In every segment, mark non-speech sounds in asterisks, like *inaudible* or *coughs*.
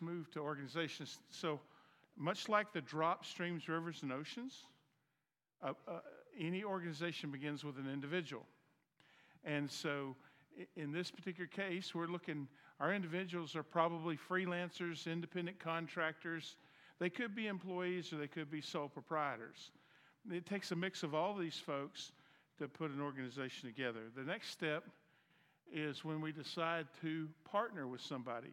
move to organizations. So, much like the drop streams, rivers, and oceans, uh, uh, any organization begins with an individual. And so, in this particular case, we're looking, our individuals are probably freelancers, independent contractors. They could be employees or they could be sole proprietors. It takes a mix of all these folks to put an organization together. The next step is when we decide to partner with somebody.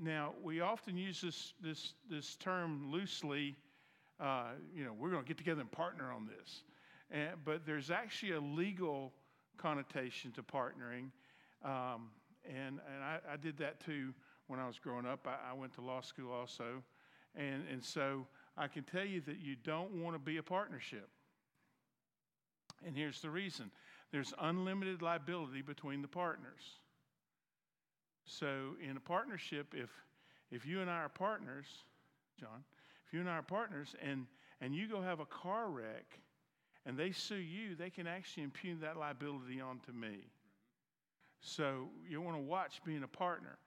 Now, we often use this, this, this term loosely. Uh, you know, we're going to get together and partner on this. And, but there's actually a legal connotation to partnering. Um, and and I, I, did that too when I was growing up. I, I, went to law school also. And, and so I can tell you that you don't want to be a partnership. And here's the reason there's unlimited liability between the partners. So in a partnership, if if you and I are partners, John, if you and I are partners and and you go have a car wreck and they sue you, they can actually impugn that liability onto me. So you want to watch being a partner.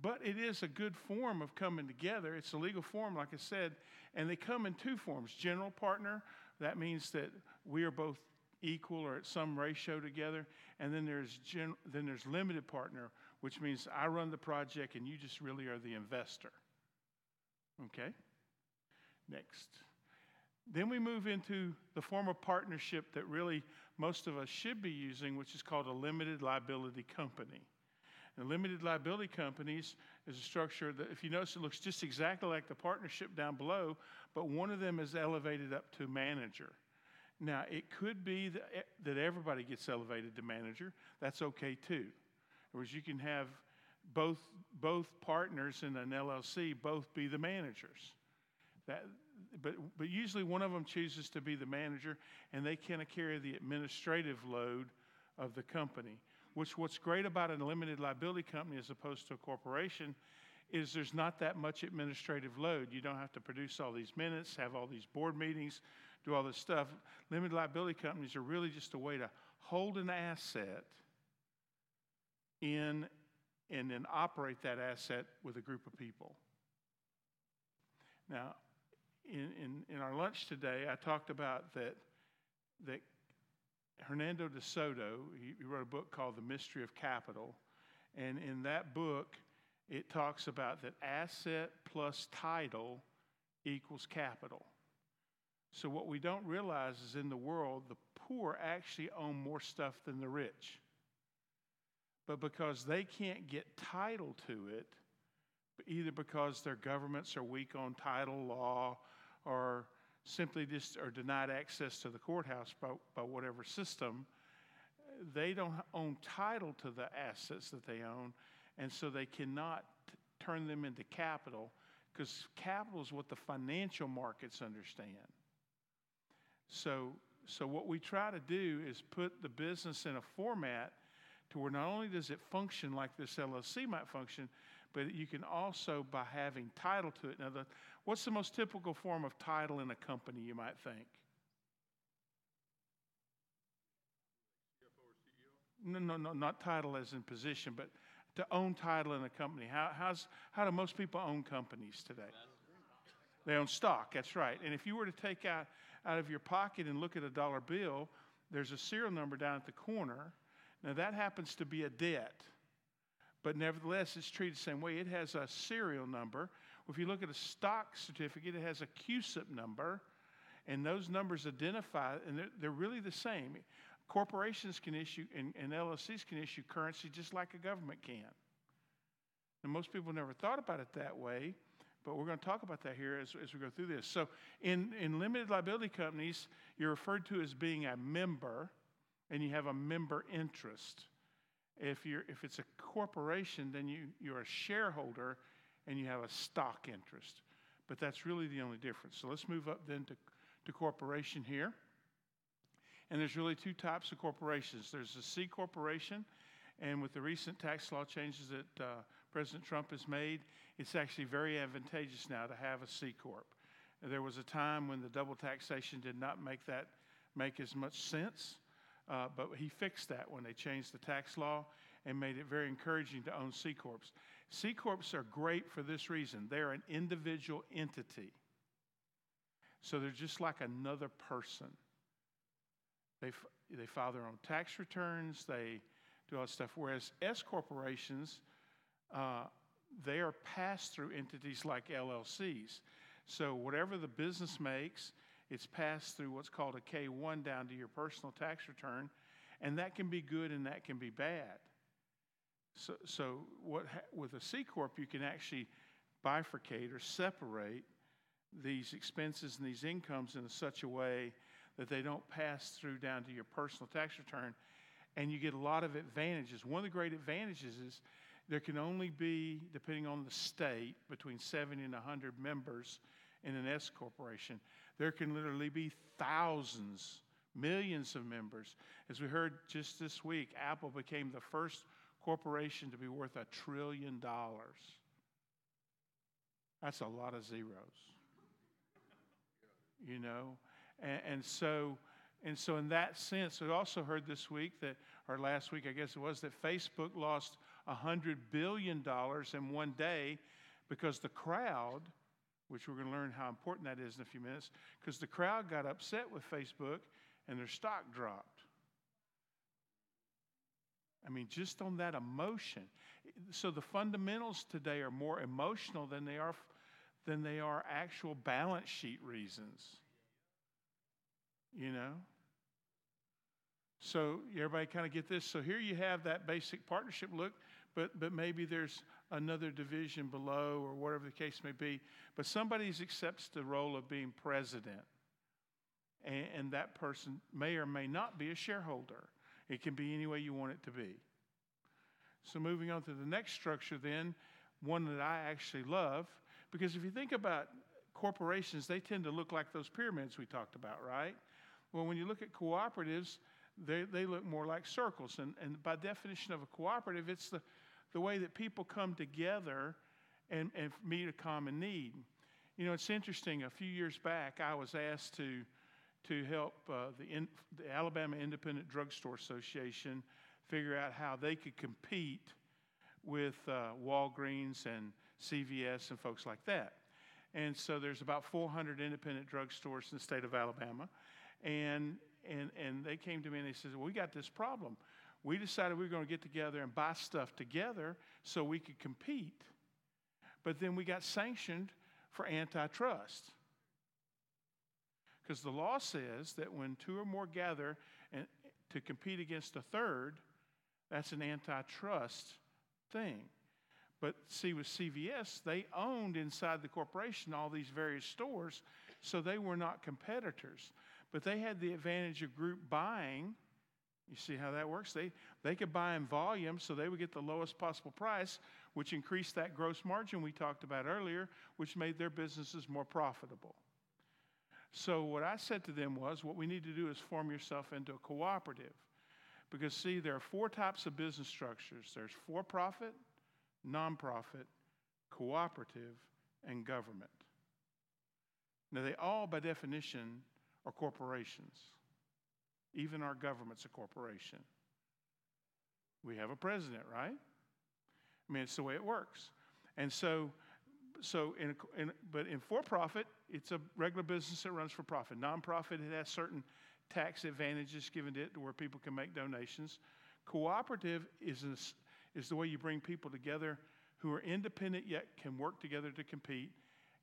But it is a good form of coming together. It's a legal form, like I said, and they come in two forms. General partner, that means that we are both equal or at some ratio together. And then there's, gen- then there's limited partner, which means I run the project and you just really are the investor. Okay? Next. Then we move into the form of partnership that really most of us should be using, which is called a limited liability company. And limited liability companies is a structure that, if you notice, it looks just exactly like the partnership down below, but one of them is elevated up to manager. Now, it could be that, eh, that everybody gets elevated to manager. That's okay too. Whereas you can have both, both partners in an LLC both be the managers. That, but, but usually one of them chooses to be the manager and they kind of carry the administrative load of the company. Which, what's great about a limited liability company as opposed to a corporation is there's not that much administrative load. You don't have to produce all these minutes, have all these board meetings, do all this stuff. Limited liability companies are really just a way to hold an asset in and then operate that asset with a group of people. Now, in, in, in our lunch today, I talked about that, that Hernando de Soto, he, he wrote a book called The Mystery of Capital. And in that book, it talks about that asset plus title equals capital. So, what we don't realize is in the world, the poor actually own more stuff than the rich. But because they can't get title to it, either because their governments are weak on title law or simply just are denied access to the courthouse by, by whatever system, they don't own title to the assets that they own, and so they cannot t- turn them into capital because capital is what the financial markets understand. So, so what we try to do is put the business in a format to where not only does it function like this LLC might function, but you can also by having title to it. Now, the, what's the most typical form of title in a company? You might think. No, no, no, not title as in position, but to own title in a company. How, how's, how do most people own companies today? They own stock, that's right. And if you were to take out, out of your pocket and look at a dollar bill, there's a serial number down at the corner. Now, that happens to be a debt. But nevertheless, it's treated the same way. It has a serial number. If you look at a stock certificate, it has a CUSIP number, and those numbers identify, and they're, they're really the same. Corporations can issue, and, and LLCs can issue currency just like a government can. And most people never thought about it that way, but we're going to talk about that here as, as we go through this. So, in, in limited liability companies, you're referred to as being a member, and you have a member interest. If, you're, if it's a corporation, then you, you're a shareholder and you have a stock interest. But that's really the only difference. So let's move up then to, to corporation here. And there's really two types of corporations there's a C corporation, and with the recent tax law changes that uh, President Trump has made, it's actually very advantageous now to have a C corp. There was a time when the double taxation did not make that make as much sense. Uh, but he fixed that when they changed the tax law and made it very encouraging to own C Corps. C Corps are great for this reason they're an individual entity. So they're just like another person. They, they file their own tax returns, they do all that stuff. Whereas S corporations, uh, they are pass through entities like LLCs. So whatever the business makes, it's passed through what's called a K 1 down to your personal tax return, and that can be good and that can be bad. So, so what with a C corp, you can actually bifurcate or separate these expenses and these incomes in such a way that they don't pass through down to your personal tax return, and you get a lot of advantages. One of the great advantages is there can only be, depending on the state, between 70 and 100 members in an S corporation. There can literally be thousands, millions of members. As we heard just this week, Apple became the first corporation to be worth a trillion dollars. That's a lot of zeros. You know? And, and, so and so in that sense, we also heard this week that or last week I guess it was that Facebook lost $100 billion in one day because the crowd, which we're going to learn how important that is in a few minutes, because the crowd got upset with Facebook and their stock dropped. I mean, just on that emotion. So the fundamentals today are more emotional than they are than they are actual balance sheet reasons. You know? So everybody kind of get this. So here you have that basic partnership look, but but maybe there's another division below or whatever the case may be. But somebody accepts the role of being president. And, and that person may or may not be a shareholder. It can be any way you want it to be. So, moving on to the next structure, then, one that I actually love, because if you think about corporations, they tend to look like those pyramids we talked about, right? Well, when you look at cooperatives, they, they look more like circles. And, and by definition of a cooperative, it's the, the way that people come together and, and meet a common need. You know, it's interesting. A few years back, I was asked to, to help uh, the, in, the Alabama Independent Drugstore Association figure out how they could compete with uh, Walgreens and CVS and folks like that. And so there's about 400 independent drugstores in the state of Alabama. And, and, and they came to me and they said, well, We got this problem. We decided we were going to get together and buy stuff together so we could compete. But then we got sanctioned for antitrust. Because the law says that when two or more gather and, to compete against a third, that's an antitrust thing. But see, with CVS, they owned inside the corporation all these various stores, so they were not competitors. But they had the advantage of group buying. You see how that works? They, they could buy in volume, so they would get the lowest possible price, which increased that gross margin we talked about earlier, which made their businesses more profitable. So, what I said to them was, what we need to do is form yourself into a cooperative. Because, see, there are four types of business structures there's for profit, nonprofit, cooperative, and government. Now, they all, by definition, are corporations. Even our government's a corporation. We have a president, right? I mean, it's the way it works. And so, so in, in but in for-profit, it's a regular business that runs for profit. Nonprofit, it has certain tax advantages given to it to where people can make donations. Cooperative is, is the way you bring people together who are independent yet can work together to compete.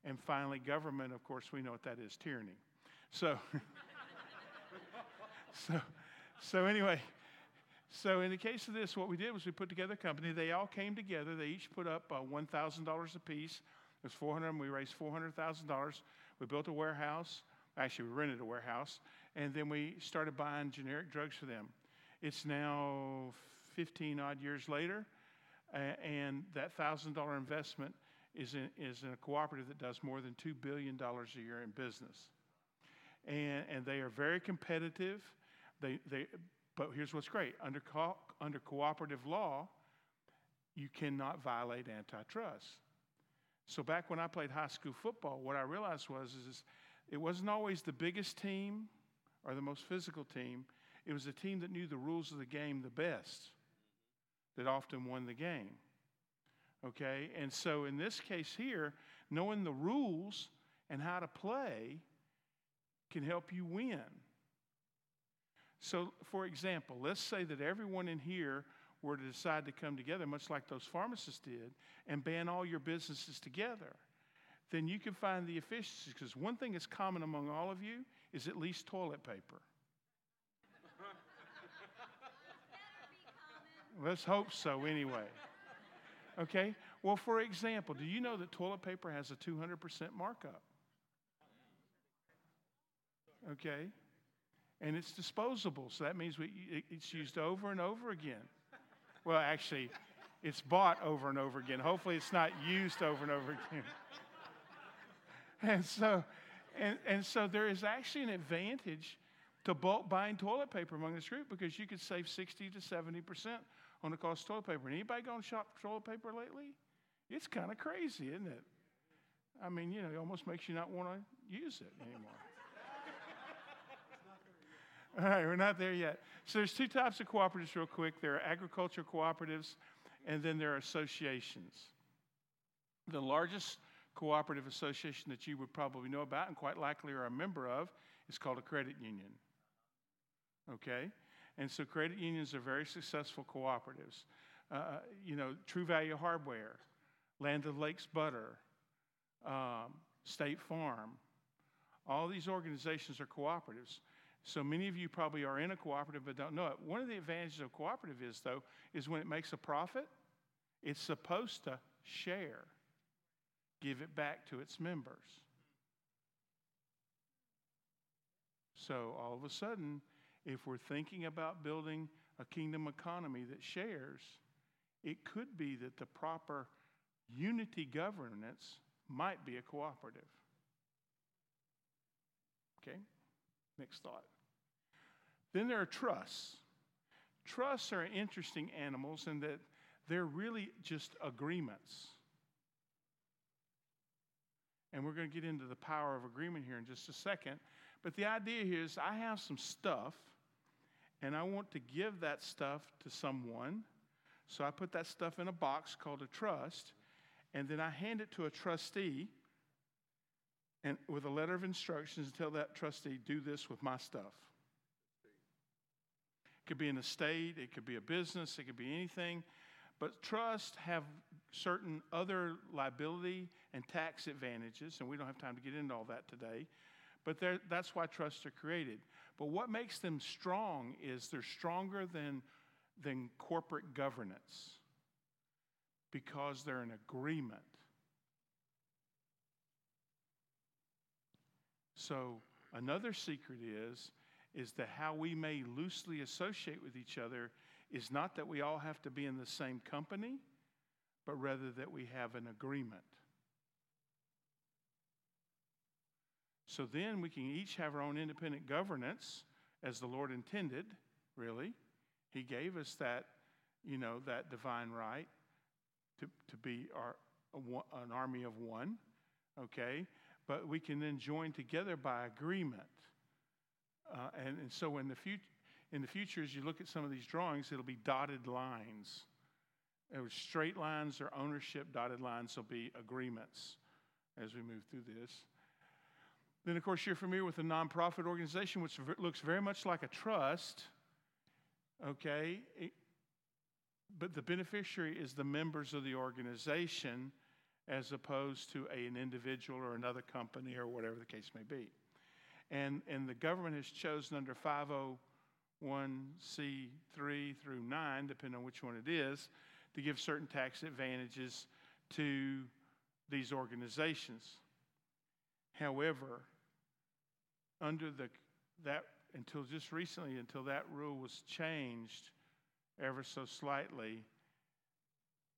And finally, government, of course, we know what that is tyranny. So, *laughs* so, so anyway, so in the case of this, what we did was we put together a company. They all came together. They each put up uh, $1,000 a piece. Was 400 of them. We raised $400,000. We built a warehouse. Actually, we rented a warehouse and then we started buying generic drugs for them. It's now 15 odd years later, and that $1,000 investment is in, is in a cooperative that does more than $2 billion a year in business. And, and they are very competitive. They, they, but here's what's great under, co- under cooperative law, you cannot violate antitrust. So back when I played high school football, what I realized was is it wasn't always the biggest team or the most physical team. It was a team that knew the rules of the game the best that often won the game. Okay? And so in this case here, knowing the rules and how to play can help you win. So, for example, let's say that everyone in here were to decide to come together, much like those pharmacists did, and ban all your businesses together. Then you can find the efficiencies. Because one thing that's common among all of you is at least toilet paper. *laughs* Let's hope so, anyway. Okay? Well, for example, do you know that toilet paper has a 200% markup? Okay? And it's disposable, so that means we, it's used over and over again. Well, actually, it's bought over and over again. Hopefully, it's not used over and over again. *laughs* and so, and, and so there is actually an advantage to bulk buying toilet paper among this group because you could save 60 to 70 percent on the cost of toilet paper. And anybody gone shop for toilet paper lately? It's kind of crazy, isn't it? I mean, you know, it almost makes you not want to use it anymore. All right, we're not there yet. So there's two types of cooperatives, real quick. There are agriculture cooperatives, and then there are associations. The largest cooperative association that you would probably know about and quite likely are a member of is called a credit union. Okay? And so credit unions are very successful cooperatives. Uh, uh you know, True Value Hardware, Land O'Lakes Butter, um, State Farm, all these organizations are cooperatives. So many of you probably are in a cooperative but don't know it. One of the advantages of cooperative is, though, is when it makes a profit, it's supposed to share, give it back to its members. So all of a sudden, if we're thinking about building a kingdom economy that shares, it could be that the proper unity governance might be a cooperative. Okay? Next thought. Then there are trusts. Trusts are interesting animals in that they're really just agreements. And we're going to get into the power of agreement here in just a second. But the idea here is I have some stuff and I want to give that stuff to someone. So I put that stuff in a box called a trust, and then I hand it to a trustee and with a letter of instructions to tell that trustee, do this with my stuff. It could be an estate, it could be a business, it could be anything. But trusts have certain other liability and tax advantages, and we don't have time to get into all that today. But that's why trusts are created. But what makes them strong is they're stronger than, than corporate governance because they're an agreement. So another secret is is that how we may loosely associate with each other is not that we all have to be in the same company, but rather that we have an agreement. So then we can each have our own independent governance as the Lord intended, really. He gave us that, you know, that divine right to, to be our, an army of one, okay? But we can then join together by agreement. Uh, and, and so in the, fut- in the future, as you look at some of these drawings, it'll be dotted lines. It straight lines or ownership, dotted lines will be agreements as we move through this. Then, of course, you're familiar with a nonprofit organization, which looks very much like a trust. Okay? but the beneficiary is the members of the organization as opposed to a, an individual or another company or whatever the case may be. And, and the government has chosen under 501c3 through 9, depending on which one it is, to give certain tax advantages to these organizations. However, under the that until just recently, until that rule was changed ever so slightly,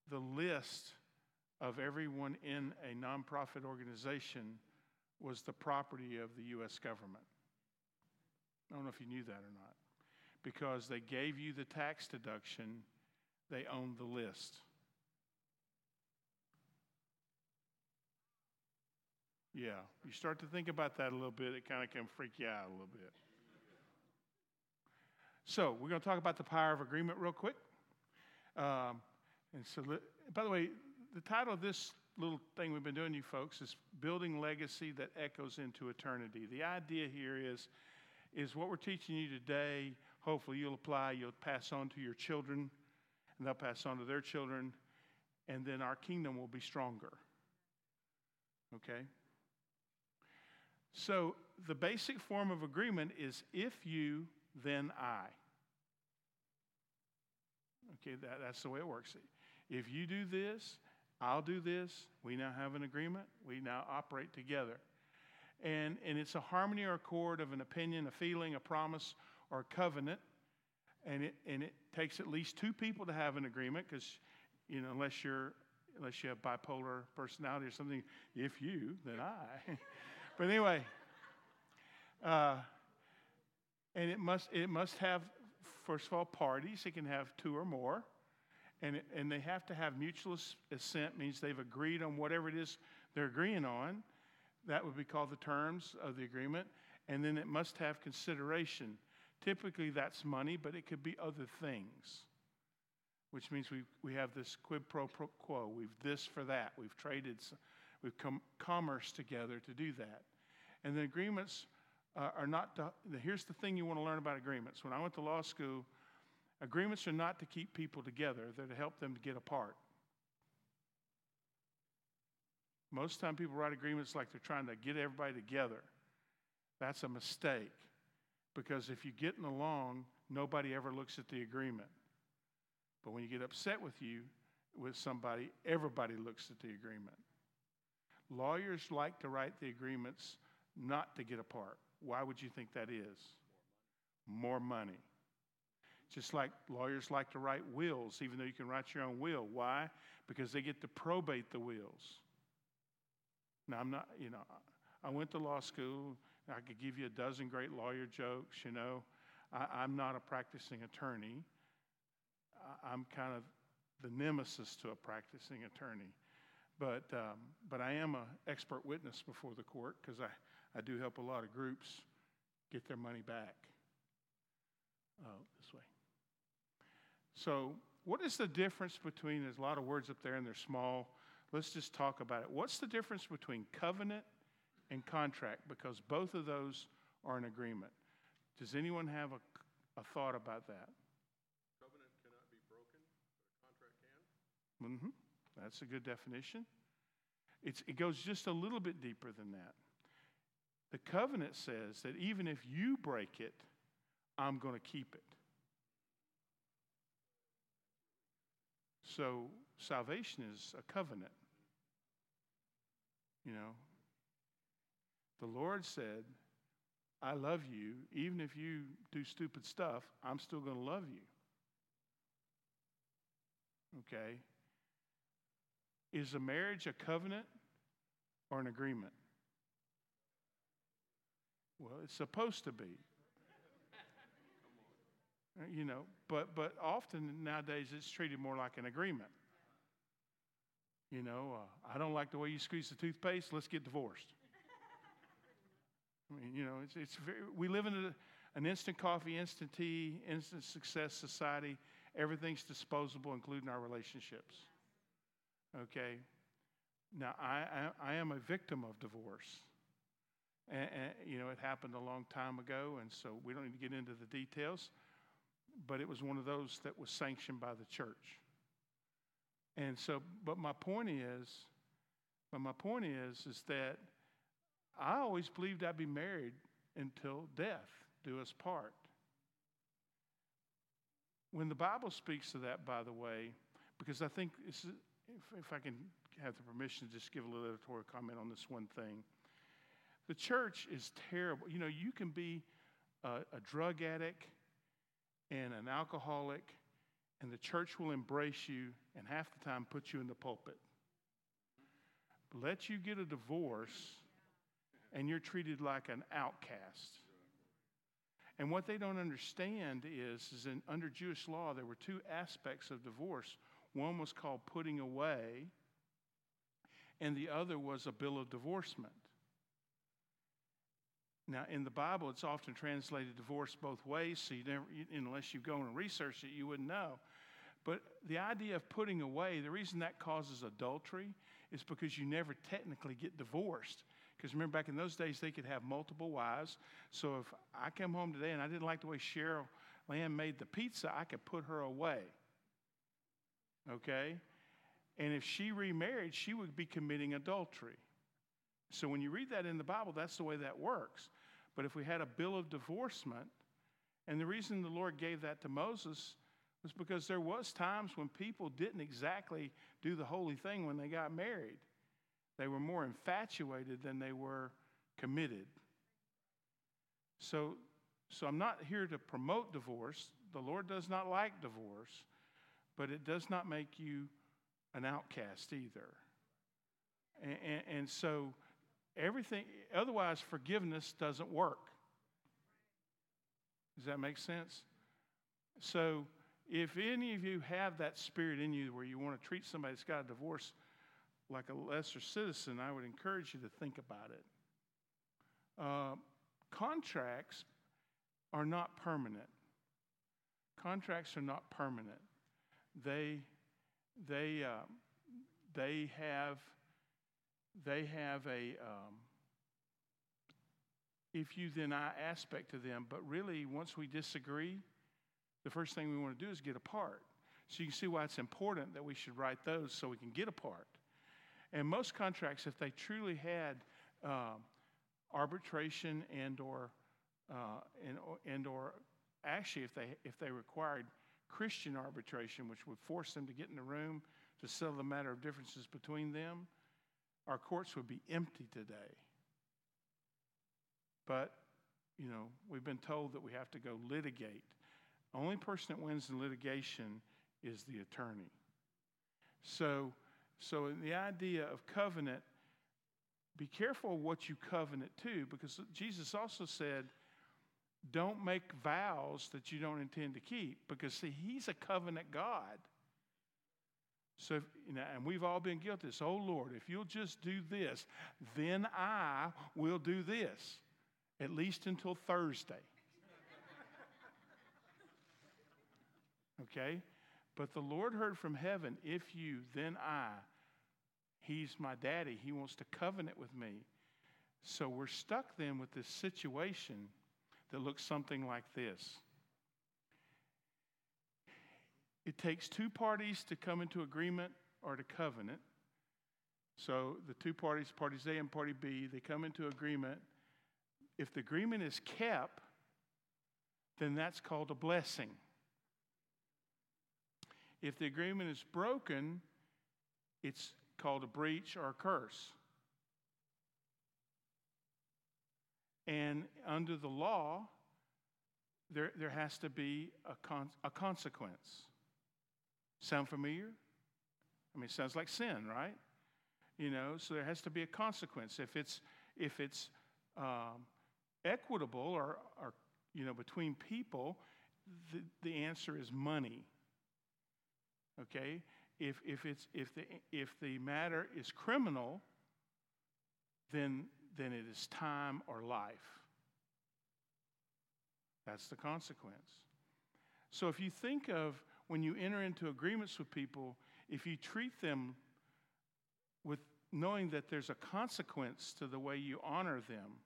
the list of everyone in a nonprofit organization was the property of the U.S. government. I don't know if you knew that or not. Because they gave you the tax deduction, they owned the list. Yeah, you start to think about that a little bit, it kind of can freak you out a little bit. So, we're going to talk about the power of agreement real quick. Um, and so, by the way, the title of this little thing we've been doing, you folks, is Building Legacy That Echoes into Eternity. The idea here is, is what we're teaching you today, hopefully you'll apply, you'll pass on to your children, and they'll pass on to their children, and then our kingdom will be stronger. Okay? So the basic form of agreement is if you, then I. Okay, that, that's the way it works. If you do this, I'll do this. We now have an agreement. We now operate together. And, and it's a harmony or accord of an opinion, a feeling, a promise, or a covenant. And it, and it takes at least two people to have an agreement because, you know, unless you're unless you have bipolar personality or something, if you, then I. *laughs* but anyway, uh, and it must it must have first of all parties. It can have two or more and, and they have to have mutual assent means they've agreed on whatever it is they're agreeing on. That would be called the terms of the agreement. And then it must have consideration. Typically that's money but it could be other things which means we, we have this quid pro, pro quo. We've this for that. We've traded we've come commerce together to do that. And the agreements uh, are not to, here's the thing you want to learn about agreements. When i went to law school Agreements are not to keep people together, they're to help them to get apart. Most time people write agreements like they're trying to get everybody together. That's a mistake because if you're getting along, nobody ever looks at the agreement. But when you get upset with you, with somebody, everybody looks at the agreement. Lawyers like to write the agreements not to get apart. Why would you think that is? More money. Just like lawyers like to write wills, even though you can write your own will. Why? Because they get to probate the wills. Now, I'm not, you know, I went to law school. I could give you a dozen great lawyer jokes, you know. I, am not a practicing attorney. I, am kind of the nemesis to a practicing attorney. But, um, but I am an expert witness before the court because I, I do help a lot of groups get their money back. Oh, this way. So, what is the difference between, there's a lot of words up there and they're small. Let's just talk about it. What's the difference between covenant and contract? Because both of those are an agreement. Does anyone have a, a thought about that? Covenant cannot be broken, but a contract can. Mm-hmm. That's a good definition. It's, it goes just a little bit deeper than that. The covenant says that even if you break it, I'm going to keep it. So salvation is a covenant. You know, the Lord said, I love you. Even if you do stupid stuff, I'm still going to love you. Okay? Is a marriage a covenant or an agreement? Well, it's supposed to be. Uh, you know, but but often nowadays it's treated more like an agreement. You know, uh, I don't like the way you squeeze the toothpaste. Let's get divorced. I mean, you know, it's it's very, we live in a, an instant coffee, instant tea, instant success society. Everything's disposable, including our relationships. Okay. Now, I, I, I am a victim of divorce. And, and, you know, it happened a long time ago, and so we don't need to get into the details but it was one of those that was sanctioned by the church. And so, but my point is, but my point is, is that I always believed I'd be married until death do us part. When the Bible speaks to that, by the way, because I think if, if I can have the permission to just give a little editorial comment on this one thing, the church is terrible. You know, you can be a, a drug addict and an alcoholic, and the church will embrace you and half the time put you in the pulpit. Let you get a divorce, and you're treated like an outcast. And what they don't understand is, is in, under Jewish law, there were two aspects of divorce. One was called putting away, and the other was a bill of divorcement. Now, in the Bible, it's often translated divorce both ways, so you never, unless you go and research it, you wouldn't know. But the idea of putting away, the reason that causes adultery is because you never technically get divorced. Because remember, back in those days, they could have multiple wives. So if I come home today and I didn't like the way Cheryl Lamb made the pizza, I could put her away. Okay? And if she remarried, she would be committing adultery. So when you read that in the Bible, that's the way that works. But if we had a bill of divorcement, and the reason the Lord gave that to Moses was because there was times when people didn't exactly do the holy thing when they got married. They were more infatuated than they were committed. So, so I'm not here to promote divorce. The Lord does not like divorce, but it does not make you an outcast either. And, and, and so everything, otherwise, forgiveness doesn't work. Does that make sense? So, if any of you have that spirit in you where you want to treat somebody that's got a divorce like a lesser citizen, I would encourage you to think about it. Uh, contracts are not permanent. Contracts are not permanent. They, they, uh, they have, they have a, um, if you then I aspect to them, but really once we disagree, the first thing we want to do is get apart. So you can see why it's important that we should write those so we can get apart. And most contracts, if they truly had um, arbitration and or uh, and, and or actually if they if they required Christian arbitration, which would force them to get in the room to settle the matter of differences between them, our courts would be empty today. But you know, we've been told that we have to go litigate. Only person that wins in litigation is the attorney. So, so in the idea of covenant, be careful what you covenant to, because Jesus also said, don't make vows that you don't intend to keep, because see, He's a covenant God. So, if, you know, and we've all been guilty. So, oh Lord, if you'll just do this, then I will do this, at least until Thursday. *laughs* okay? But the Lord heard from heaven, if you, then I. He's my daddy. He wants to covenant with me. So we're stuck then with this situation that looks something like this. It takes two parties to come into agreement or to covenant. So the two parties, parties A and party B, they come into agreement. If the agreement is kept, then that's called a blessing. If the agreement is broken, it's called a breach or a curse. And under the law, there, there has to be a, con- a consequence. Sound familiar? I mean, it sounds like sin, right? You know, so there has to be a consequence. If it's, if it's um, equitable or, or, you know, between people, the, the answer is money. Okay? If, if, it's, if, the, if the matter is criminal, then, then it is time or life. That's the consequence. So if you think of when you enter into agreements with people, if you treat them with knowing that there's a consequence to the way you honor them,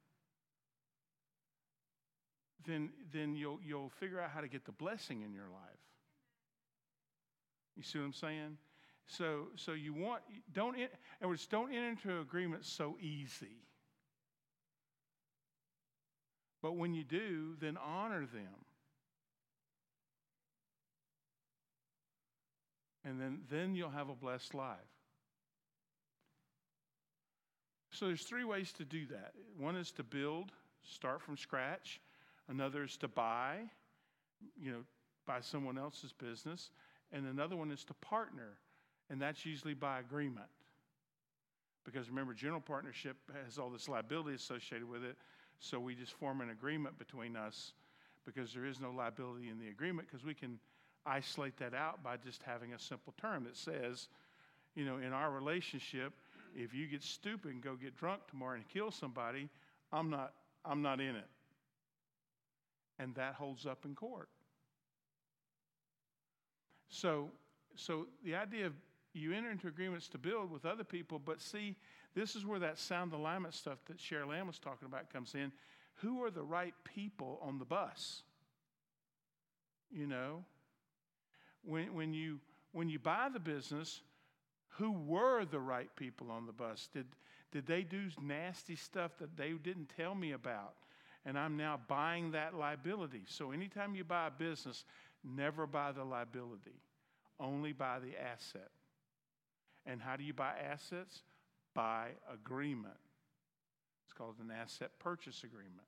then, then you'll, you'll figure out how to get the blessing in your life. You see what I'm saying? So, so you want, don't, in other words, don't enter into agreements so easy. But when you do, then honor them. And then, then you'll have a blessed life. So there's three ways to do that. One is to build, start from scratch. Another is to buy, you know, buy someone else's business. And another one is to partner, and that's usually by agreement. Because remember, general partnership has all this liability associated with it. So we just form an agreement between us because there is no liability in the agreement because we can isolate that out by just having a simple term that says, you know, in our relationship, if you get stupid and go get drunk tomorrow and kill somebody, I'm not, I'm not in it. And that holds up in court. So so the idea of you enter into agreements to build with other people, but see, this is where that sound alignment stuff that Cheryl-Ann was talking about comes in. Who are the right people on the bus? You know, when, when, you, when you buy the business, who were the right people on the bus? Did, did they do nasty stuff that they didn't tell me about? And I'm now buying that liability. So anytime you buy a business, never buy the liability, only buy the asset. And how do you buy assets? By agreement. It's called an asset purchase agreement.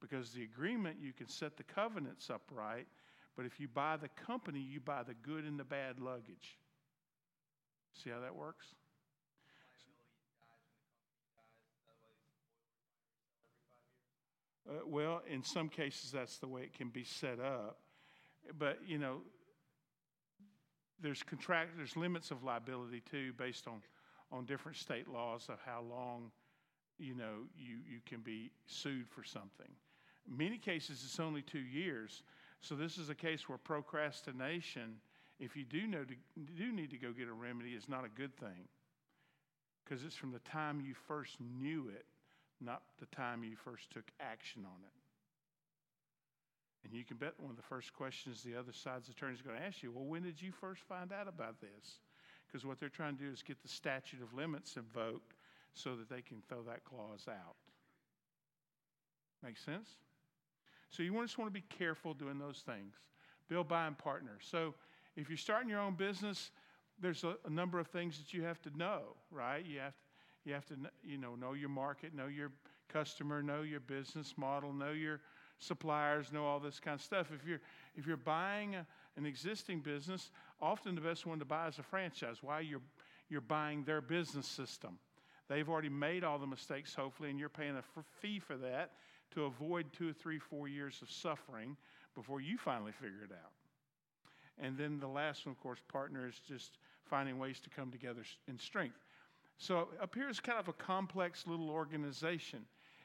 Because the agreement, you can set the covenants up right, but if you buy the company, you buy the good and the bad luggage. See how that works? Uh, well, in some cases, that's the way it can be set up. But, you know, there's contract, there's limits of liability too, based on, on different state laws of how long, you know, you, you can be sued for something. In many cases, it's only two years. So this is a case where procrastination, if you do know to, do need to go get a remedy, is not a good thing, because it's from the time you first knew it, not the time you first took action on it. And you can bet one of the first questions the other side's attorney is going to ask you well, when did you first find out about this? Because what they're trying to do is get the statute of limits invoked so that they can throw that clause out. Make sense? So you just want to be careful doing those things. Build, buy, and partner. So if you're starting your own business, there's a, a number of things that you have to know, right? You have to, you have to you know know your market, know your customer, know your business model, know your suppliers, know all this kind of stuff. If you're, if you're buying a, an existing business, often the best one to buy is a franchise. Why? You're, you're buying their business system. They've already made all the mistakes, hopefully, and you're paying a fee for that to avoid two or three, four years of suffering before you finally figure it out. And then the last one, of course, partner is just finding ways to come together in strength. So here is kind of a complex little organization.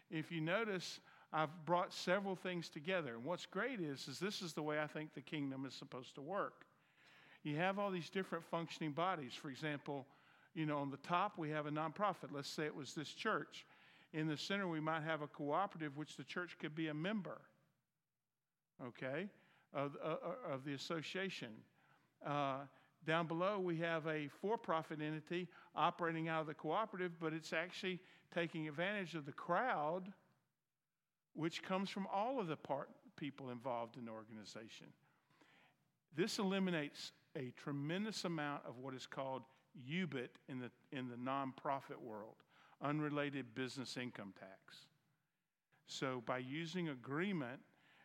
If you notice, I've brought several things together. And what's great is, is this is the way I think the kingdom is supposed to work. You have all these different functioning bodies. For example, you know, on the top we have a nonprofit. Let's say it was this church. In the center we might have a cooperative, which the church could be a member. Okay, of, uh, uh of the association. Uh, down below, we have a for profit entity operating out of the cooperative, but it's actually taking advantage of the crowd which comes from all of the part, people involved in the organization. This eliminates a tremendous amount of what is called UBIT in the, in the nonprofit world, unrelated business income tax. So, by using agreement,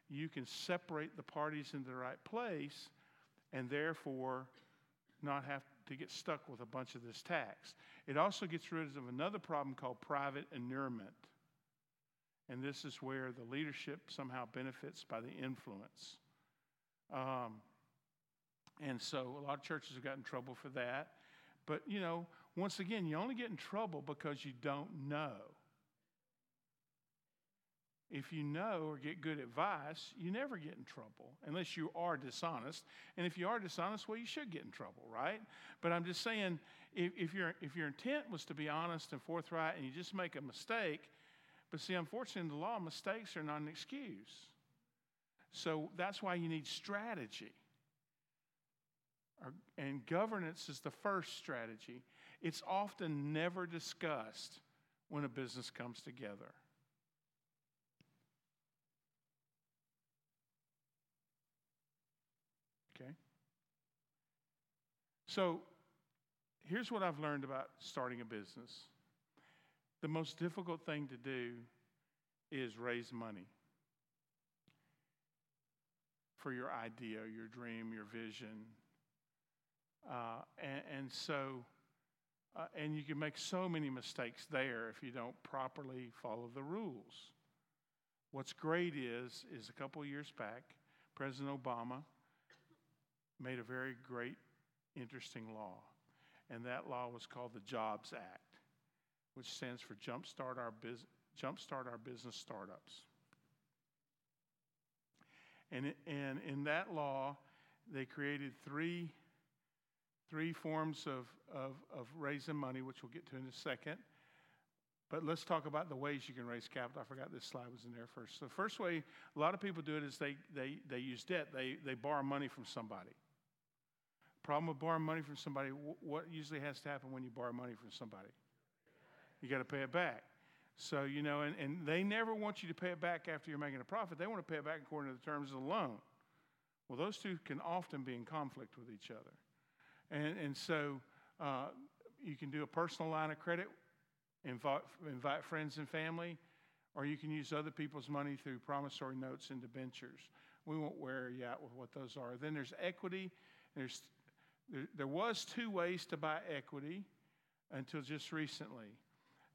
you can separate the parties in the right place and therefore not have to get stuck with a bunch of this tax. It also gets rid of another problem called private inurement. And this is where the leadership somehow benefits by the influence. Um, and so a lot of churches have gotten in trouble for that. But, you know, once again, you only get in trouble because you don't know. If you know or get good advice, you never get in trouble unless you are dishonest. And if you are dishonest, well, you should get in trouble, right? But I'm just saying, if, if, your, if your intent was to be honest and forthright and you just make a mistake, but see, unfortunately, in the law, mistakes are not an excuse. So that's why you need strategy. And governance is the first strategy. It's often never discussed when a business comes together. Okay? So here's what I've learned about starting a business the most difficult thing to do is raise money for your idea, your dream, your vision. Uh, and, and, so, uh, and you can make so many mistakes there if you don't properly follow the rules. What's great is, is a couple years back, President Obama made a very great, interesting law. And that law was called the Jobs Act which stands for Jumpstart Our, Jumpstart Our Business Startups. And, and in that law, they created three three forms of, of, of raising money, which we'll get to in a second. But let's talk about the ways you can raise capital. I forgot this slide was in there first. The first way a lot of people do it is they, they, they use debt. They, they borrow money from somebody. Problem with borrowing money from somebody, what usually has to happen when you borrow money from somebody? You got to pay it back. So, you know, and, and they never want you to pay it back after you're making a profit. They want to pay it back according to the terms of the loan. Well, those two can often be in conflict with each other. And, and so uh, you can do a personal line of credit, invite, invite friends and family, or you can use other people's money through promissory notes and debentures. We won't wear you out with what those are. Then there's equity. There's, there, there was two ways to buy equity until just recently.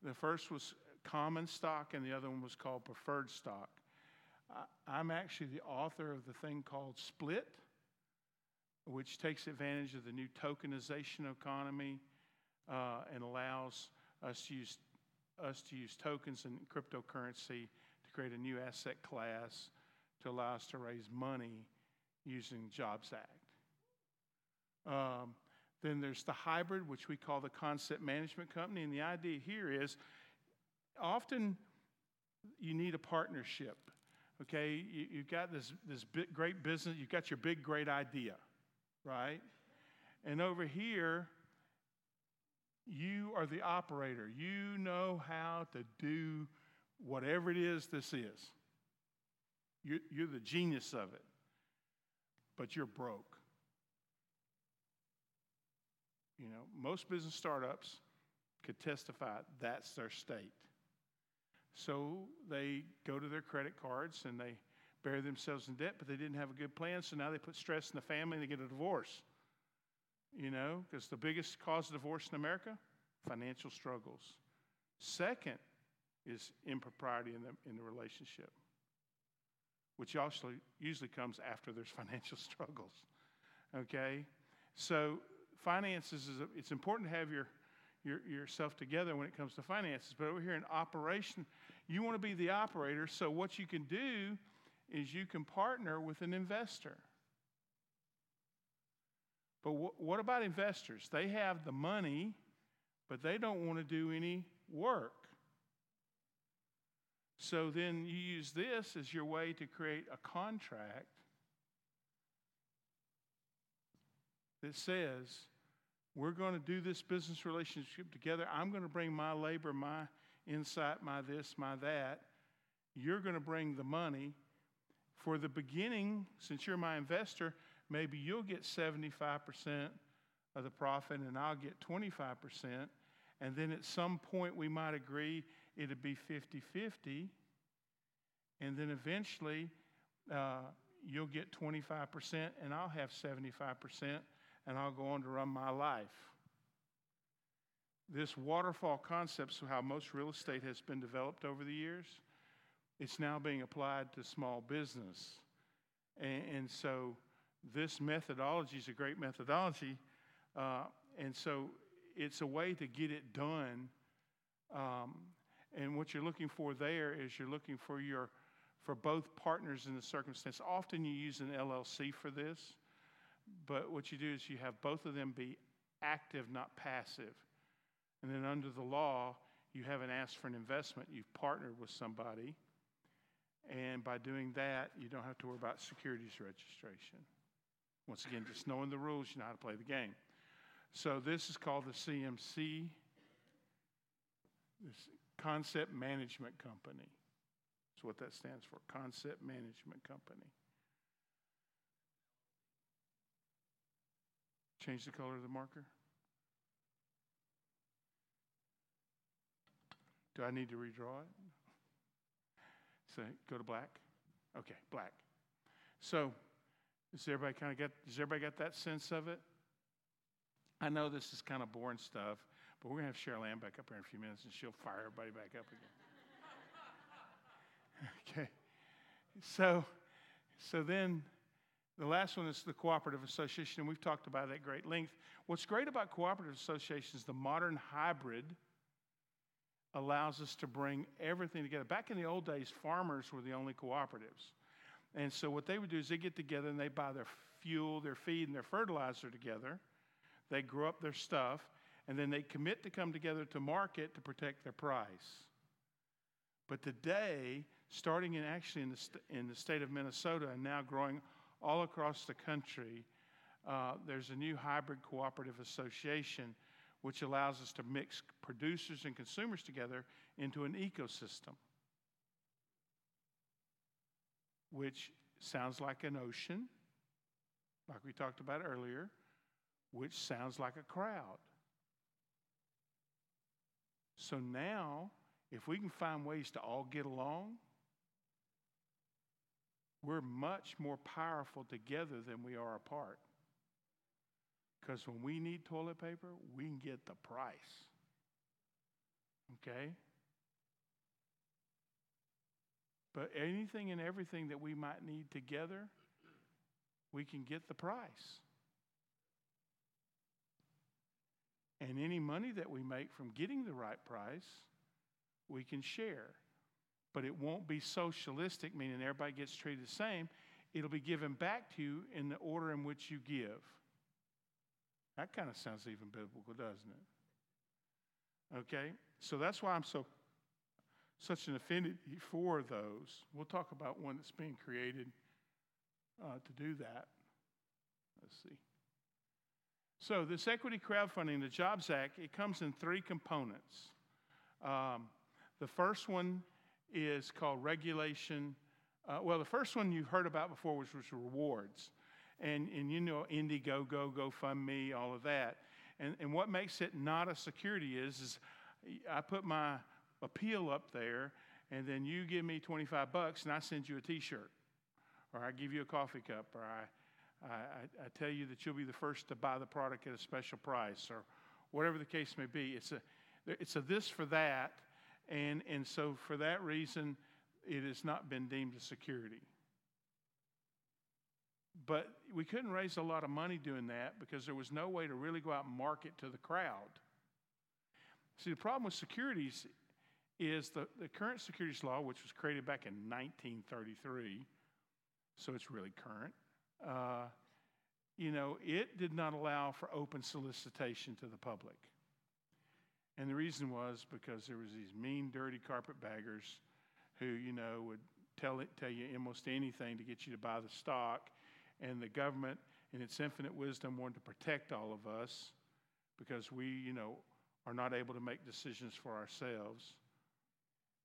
The first was common stock, and the other one was called preferred stock. I'm actually the author of the thing called Split, which takes advantage of the new tokenization economy uh, and allows us to use us to use tokens and cryptocurrency to create a new asset class to allow us to raise money using Jobs Act. Um, then there's the hybrid, which we call the concept management company. And the idea here is often you need a partnership. Okay, you, have got this, this big, great business, you've got your big, great idea, right? And over here, you are the operator. You know how to do whatever it is this is. You're, you're the genius of it, but you're broke. You know, most business startups could testify that's their state. So they go to their credit cards and they bury themselves in debt, but they didn't have a good plan. So now they put stress in the family and they get a divorce. You know, because the biggest cause of divorce in America? Financial struggles. Second is impropriety in the, in the relationship, which also usually comes after there's *laughs* financial struggles. Okay? So finances is a, it's important to have your your, yourself together when it comes to finances. But over here in operation, you want to be the operator. So what you can do is you can partner with an investor. But wh- what about investors? They have the money, but they don't want to do any work. So then you use this as your way to create a contract that says, we're going to do this business relationship together. I'm going to bring my labor, my insight, my this, my that. You're going to bring the money. For the beginning, since you're my investor, maybe you'll get 75% of the profit and I'll get 25%. And then at some point, we might agree it'd be 50 50. And then eventually, uh, you'll get 25% and I'll have 75% and I'll go on to run my life. This waterfall concept, so how most real estate has been developed over the years, it's now being applied to small business. And, and so this methodology is a great methodology. Uh, and so it's a way to get it done. Um, and what you're looking for there is you're looking for your for both partners in the circumstance. Often you use an LLC for this. But what you do is you have both of them be active, not passive. And then under the law, you haven't asked for an investment, you've partnered with somebody. And by doing that, you don't have to worry about securities registration. Once again, just knowing the rules, you know how to play the game. So this is called the CMC, this Concept Management Company. That's what that stands for, Concept Management Company. Change the color of the marker? Do I need to redraw it? So go to black? Okay, black. So does everybody kind of get does everybody get that sense of it? I know this is kind of boring stuff, but we're gonna have Cheryl Ann back up here in a few minutes and she'll fire everybody back up again. *laughs* okay. So so then the last one is the cooperative association, and we've talked about that at great length. What's great about cooperative associations, the modern hybrid allows us to bring everything together. Back in the old days, farmers were the only cooperatives. And so what they would do is they get together and they buy their fuel, their feed, and their fertilizer together. they grow up their stuff, and then they commit to come together to market to protect their price. But today, starting in actually in the, st- in the state of Minnesota and now growing all across the country, uh, there's a new hybrid cooperative association which allows us to mix producers and consumers together into an ecosystem, which sounds like an ocean, like we talked about earlier, which sounds like a crowd. So now, if we can find ways to all get along, we're much more powerful together than we are apart. Because when we need toilet paper, we can get the price. Okay? But anything and everything that we might need together, we can get the price. And any money that we make from getting the right price, we can share. But it won't be socialistic, meaning everybody gets treated the same. It'll be given back to you in the order in which you give. That kind of sounds even biblical, doesn't it? Okay? So that's why I'm so such an affinity for those. We'll talk about one that's being created uh, to do that. Let's see. So, this equity crowdfunding, the Jobs Act, it comes in three components. Um, the first one is called regulation. Uh, well, the first one you've heard about before, which was rewards. And, and you know, Indiegogo, GoFundMe, all of that. And, and what makes it not a security is, is I put my appeal up there, and then you give me 25 bucks, and I send you a t shirt, or I give you a coffee cup, or I I, I, tell you that you'll be the first to buy the product at a special price or whatever the case may be. It's a, it's a this for that. And, and so, for that reason, it has not been deemed a security. But we couldn't raise a lot of money doing that because there was no way to really go out and market to the crowd. See, the problem with securities is the, the current securities law, which was created back in 1933, so it's really current uh, you know, it did not allow for open solicitation to the public. And the reason was because there was these mean, dirty carpetbaggers who, you know, would tell, it, tell you almost anything to get you to buy the stock. And the government, in its infinite wisdom, wanted to protect all of us because we, you know, are not able to make decisions for ourselves.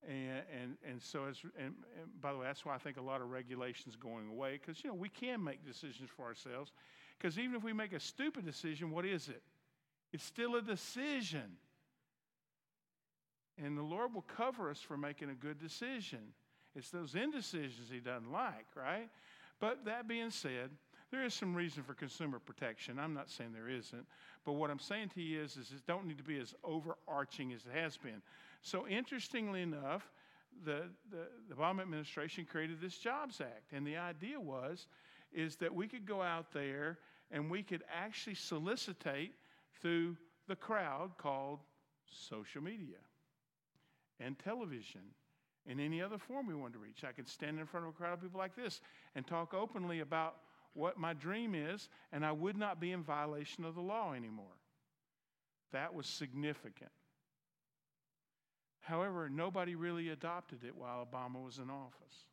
And, and, and so, as, and, and by the way, that's why I think a lot of regulations going away because, you know, we can make decisions for ourselves. Because even if we make a stupid decision, what is it? It's still a decision. And the Lord will cover us for making a good decision. It's those indecisions He doesn't like, right? But that being said, there is some reason for consumer protection. I'm not saying there isn't. But what I'm saying to you is, is it don't need to be as overarching as it has been. So, interestingly enough, the, the, the Obama administration created this Jobs Act. And the idea was is that we could go out there and we could actually solicitate through the crowd called social media and television and any other form we want to reach. I could stand in front of a crowd of people like this and talk openly about what my dream is, and I would not be in violation of the law anymore. That was significant. However, nobody really adopted it while Obama was in office.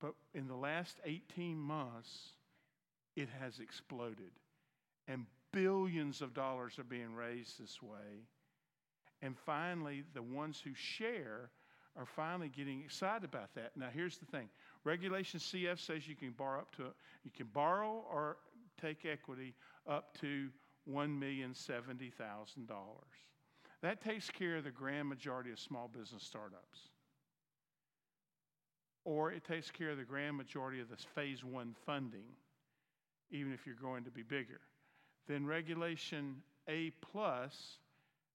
But in the last 18 months, it has exploded. And billions of dollars are being raised this way. And finally, the ones who share are finally getting excited about that. Now, here's the thing Regulation CF says you can borrow up to, you can borrow or take equity up to $1,070,000. That takes care of the grand majority of small business startups. Or it takes care of the grand majority of this phase one funding, even if you're going to be bigger. Then regulation A plus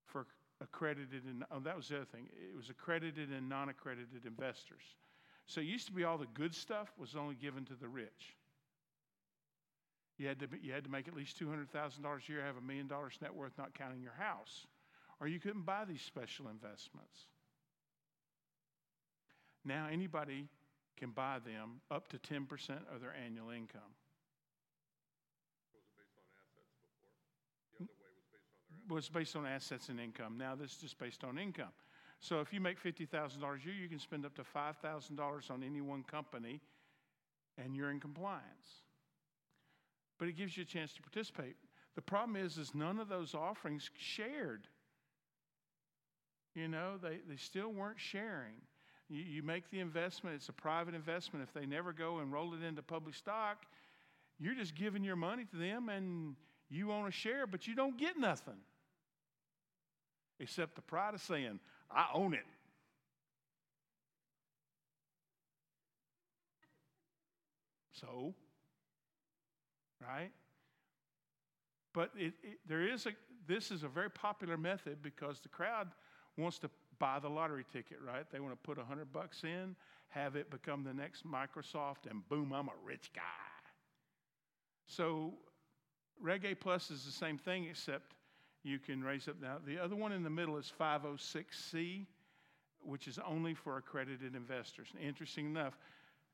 for accredited and oh, that was the other thing. It was accredited and non-accredited investors. So it used to be all the good stuff was only given to the rich. You had to, you had to make at least $200,000 a year, have a million dollars net worth, not counting your house or you couldn't buy these special investments. Now, anybody can buy them up to 10% of their annual income. Was based on assets and income. Now this is just based on income. So if you make $50,000 a year, you can spend up to $5,000 on any one company and you're in compliance. But it gives you a chance to participate. The problem is, is none of those offerings shared. You know, they, they still weren't sharing. You, you make the investment, it's a private investment. If they never go and roll it into public stock, you're just giving your money to them and you own a share, but you don't get nothing. Except the pride of saying, I own it. So, right? But it, it, there is a, this is a very popular method because the crowd wants to buy the lottery ticket, right? They want to put a hundred bucks in, have it become the next Microsoft, and boom, I'm a rich guy. So Reg A Plus is the same thing, except you can raise up now. The other one in the middle is 506C, which is only for accredited investors. Interesting enough,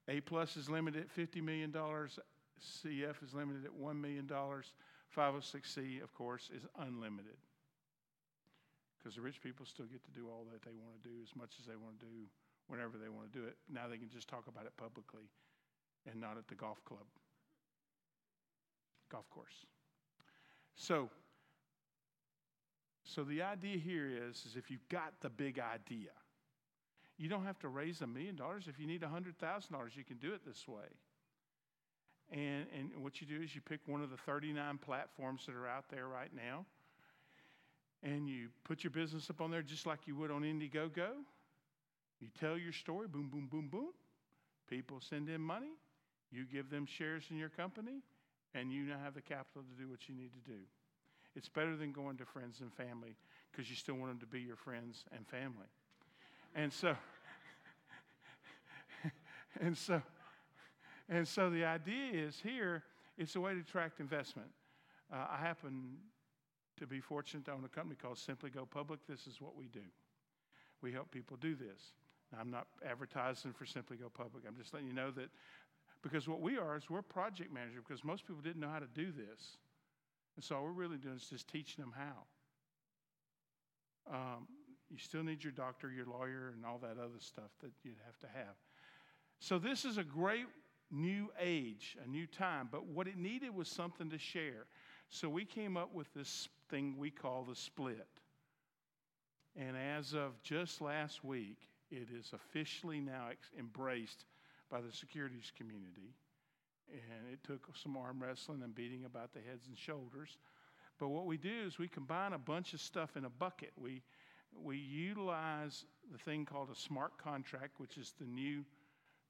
A Plus is limited at $50 million, CF is limited at $1 million, 506C, of course, is unlimited. Because the rich people still get to do all that they want to do as much as they want to do whenever they want to do it. Now they can just talk about it publicly and not at the golf club golf course. So, so the idea here is, is if you've got the big idea, you don't have to raise a million dollars. If you need a hundred thousand dollars, you can do it this way. And, and what you do is you pick one of the 39 platforms that are out there right now, and you put your business up on there just like you would on Indiegogo. You tell your story, boom, boom, boom, boom. People send in money. You give them shares in your company and you now have the capital to do what you need to do. It's better than going to friends and family because you still want them to be your friends and family. And so, *laughs* and so, and so the idea is here, it's a way to attract investment. Uh, I happen to be fortunate to own a company called Simply Go Public. This is what we do. We help people do this. Now, I'm not advertising for Simply Go Public. I'm just letting you know that because what we are is we're project manager because most people didn't know how to do this. And so all we're really doing is just teaching them how. Um, you still need your doctor, your lawyer, and all that other stuff that you'd have to have. So this is a great new age, a new time, but what it needed was something to share. So we came up with this thing we call the split. And as of just last week, it is officially now embraced by the securities community. And it took some arm wrestling and beating about the heads and shoulders. But what we do is we combine a bunch of stuff in a bucket. We, we utilize the thing called a smart contract, which is the new,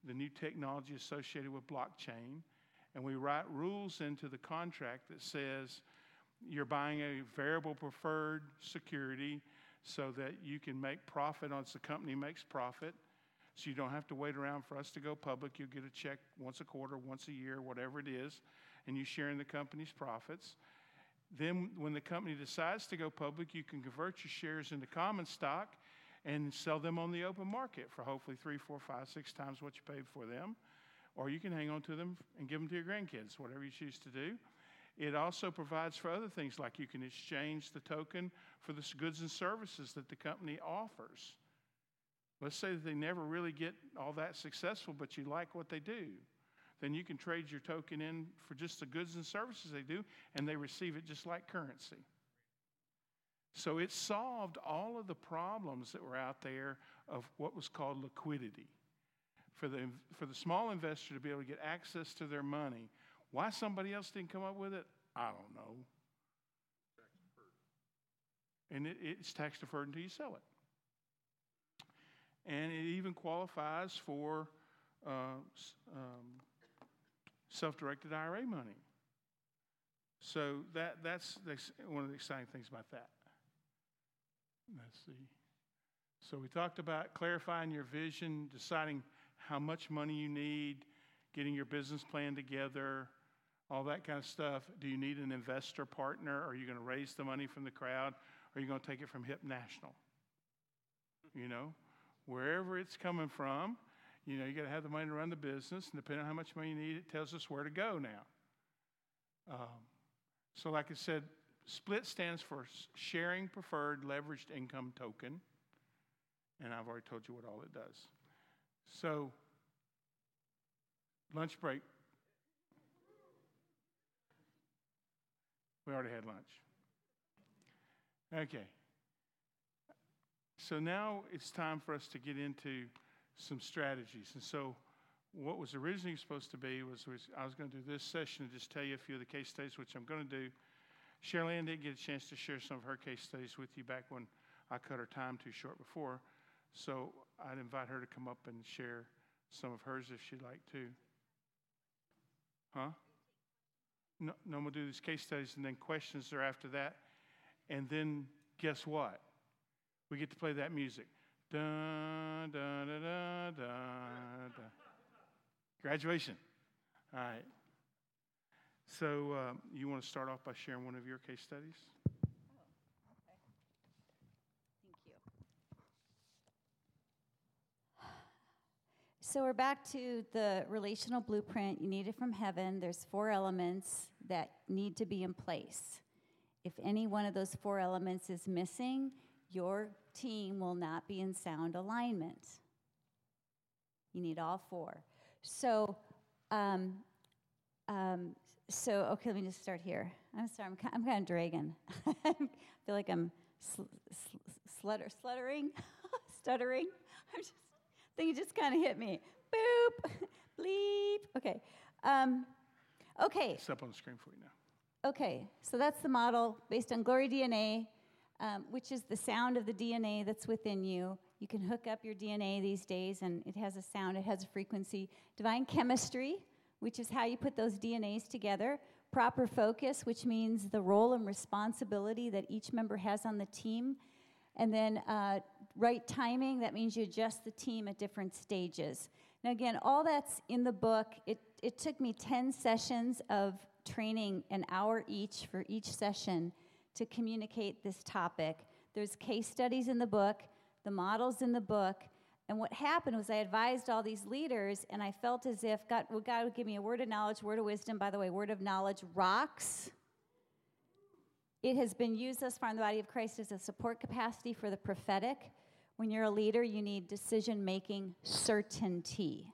the new technology associated with blockchain. And we write rules into the contract that says you're buying a variable preferred security so that you can make profit once the company makes profit so you don't have to wait around for us to go public. You'll get a check once a quarter, once a year, whatever it is, and you share in the company's profits. Then, when the company decides to go public, you can convert your shares into common stock and sell them on the open market for hopefully three, four, five, six times what you paid for them. Or you can hang on to them and give them to your grandkids, whatever you choose to do. It also provides for other things like you can exchange the token for the goods and services that the company offers. Let's say that they never really get all that successful, but you like what they do. Then you can trade your token in for just the goods and services they do, and they receive it just like currency. So it solved all of the problems that were out there of what was called liquidity. For the, for the small investor to be able to get access to their money. Why somebody else didn't come up with it, I don't know. And it, it's tax deferred until you sell it and it even qualifies for uh, um, self-directed IRA money. So that, that's, one of the exciting things about that. Let's see. So we talked about clarifying your vision, deciding how much money you need, getting your business plan together, all that kind of stuff. Do you need an investor partner? Are you going to raise the money from the crowd? Are you going to take it from Hip National? You know? Wherever it's coming from. You know, you got to have the money to run the business, and depending on how much money you need, it tells us where to go now. Um, so, like I said, split stands for sharing preferred leveraged income token. And I've already told you what all it does. So, lunch break. We already had lunch. Okay. So now it's time for us to get into some strategies. And so, what was originally supposed to be was, was I was going to do this session and just tell you a few of the case studies, which I'm going to do. Cheryl didn't get a chance to share some of her case studies with you back when I cut her time too short before. So I'd invite her to come up and share some of hers if she'd like to. Huh? No, no, we'll do these case studies and then questions are after that. And then guess what? We get to play that music. Da, da, da, da, da, da. Graduation. All right. So, uh, you want to start off by sharing one of your case studies? Okay. Thank you. So we're back to the relational blueprint. You need it from heaven. There's four elements that need to be in place. If any one of those four elements is missing, your team will not be in sound alignment. You need all four. So, um, um, so okay, let me just start here. I'm sorry, I'm, I'm kind of dragging. *laughs* I feel like I'm sl- sl- slutter, sluttering, *laughs* stuttering. I'm just, I think it just kind of hit me. Boop, *laughs* bleep. Okay. Um, okay. It's up on the screen for you now. Okay, so that's the model based on Glory DNA, um, which is the sound of the DNA that's within you. You can hook up your DNA these days, and it has a sound, it has a frequency. Divine chemistry, which is how you put those DNAs together. Proper focus, which means the role and responsibility that each member has on the team. And then uh, right timing, that means you adjust the team at different stages. Now, again, all that's in the book. It, it took me 10 sessions of training, an hour each for each session, to communicate this topic. There's case studies in the book, the models in the book, and what happened was I advised all these leaders, and I felt as if God, well, God would give me a word of knowledge, word of wisdom. By the way, word of knowledge rocks. It has been used thus far in the body of Christ as a support capacity for the prophetic. When you're a leader, you need decision making certainty.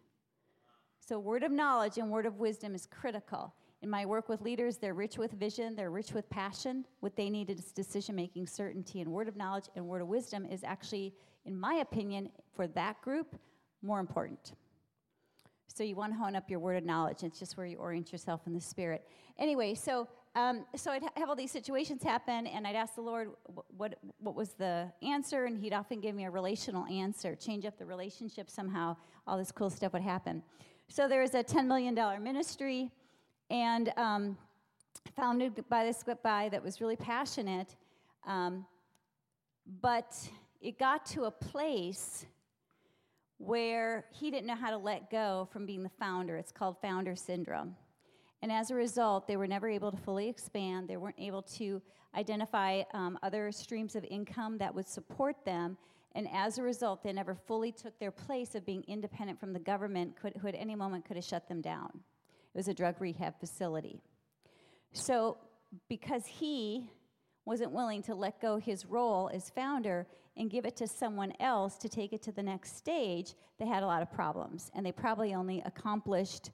So, word of knowledge and word of wisdom is critical. In my work with leaders, they're rich with vision, they're rich with passion. What they need is decision making certainty. And word of knowledge and word of wisdom is actually in my opinion, for that group, more important. So you want to hone up your word of knowledge. It's just where you orient yourself in the spirit. Anyway, so um, so I'd have all these situations happen, and I'd ask the Lord what what was the answer, and He'd often give me a relational answer, change up the relationship somehow. All this cool stuff would happen. So there was a ten million dollar ministry, and um, founded by this guy that was really passionate, um, but it got to a place where he didn't know how to let go from being the founder. It's called founder syndrome. And as a result, they were never able to fully expand. They weren't able to identify um, other streams of income that would support them. And as a result, they never fully took their place of being independent from the government, could, who at any moment could have shut them down. It was a drug rehab facility. So, because he wasn't willing to let go his role as founder, and give it to someone else to take it to the next stage, they had a lot of problems. And they probably only accomplished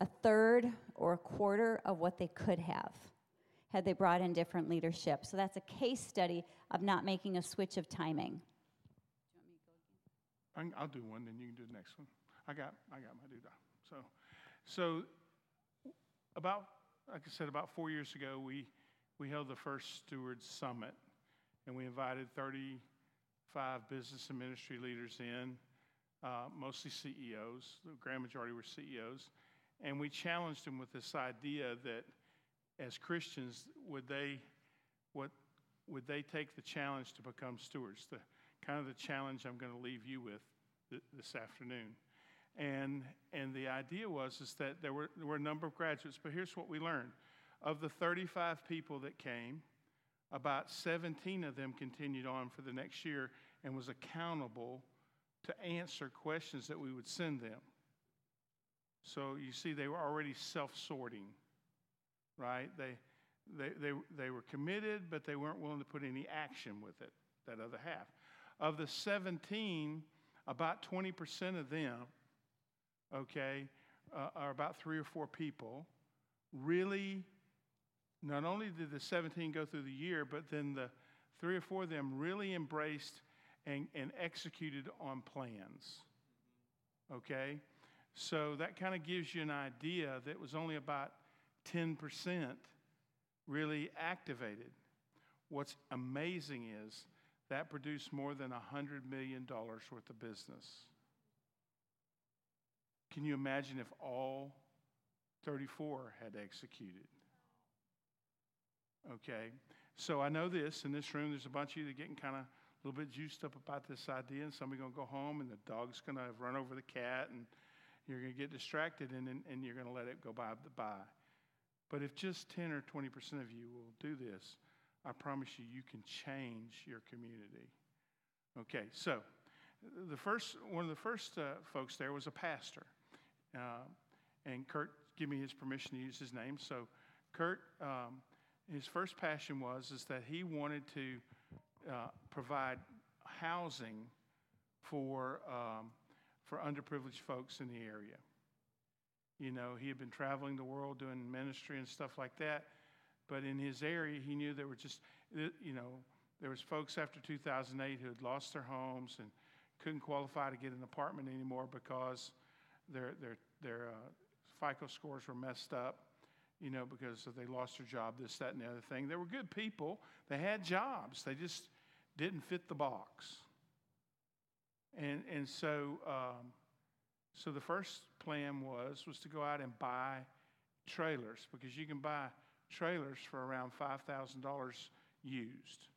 a third or a quarter of what they could have had they brought in different leadership. So that's a case study of not making a switch of timing. I'll do one, then you can do the next one. I got, I got my doodah. So, so about, like I said, about four years ago, we, we held the first Stewards Summit, and we invited 35 business and ministry leaders in, uh, mostly CEOs. The grand majority were CEOs. And we challenged them with this idea that as Christians, would they, what, would they take the challenge to become stewards? The kind of the challenge I'm going to leave you with th- this afternoon. And, and the idea was is that there were, there were a number of graduates, but here's what we learned. Of the 35 people that came, about 17 of them continued on for the next year and was accountable to answer questions that we would send them. So you see, they were already self sorting, right? They, they, they, they were committed, but they weren't willing to put any action with it, that other half. Of the 17, about 20% of them, okay, uh, are about three or four people, really, not only did the 17 go through the year, but then the three or four of them really embraced and, and executed on plans. Okay? So that kind of gives you an idea that was only about 10% really activated. What's amazing is that produced more than $100 million worth of business. Can you imagine if all 34 had executed? Okay, so I know this in this room, there's a bunch of you that are getting kind of a little bit juiced up about this idea, and somebody's going to go home, and the dog's going to run over the cat, and you're going to get distracted, and, and, and you're going to let it go by the by. But if just 10 or 20% of you will do this, I promise you, you can change your community. Okay, so the first one of the first uh, folks there was a pastor, uh, and Kurt gave me his permission to use his name. So, Kurt, um, his first passion was is that he wanted to uh, provide housing for um, for underprivileged folks in the area. You know, he had been traveling the world doing ministry and stuff like that. But in his area, he knew there were just, you know, there was folks after 2008 who had lost their homes and couldn't qualify to get an apartment anymore because their, their, their uh, FICO scores were messed up, you know, because they lost their job, this, that, and the other thing. They were good people. They had jobs. They just didn't fit the box. And, and so, um, so the first plan was was to go out and buy trailers because you can buy trailers for around $5,000 used.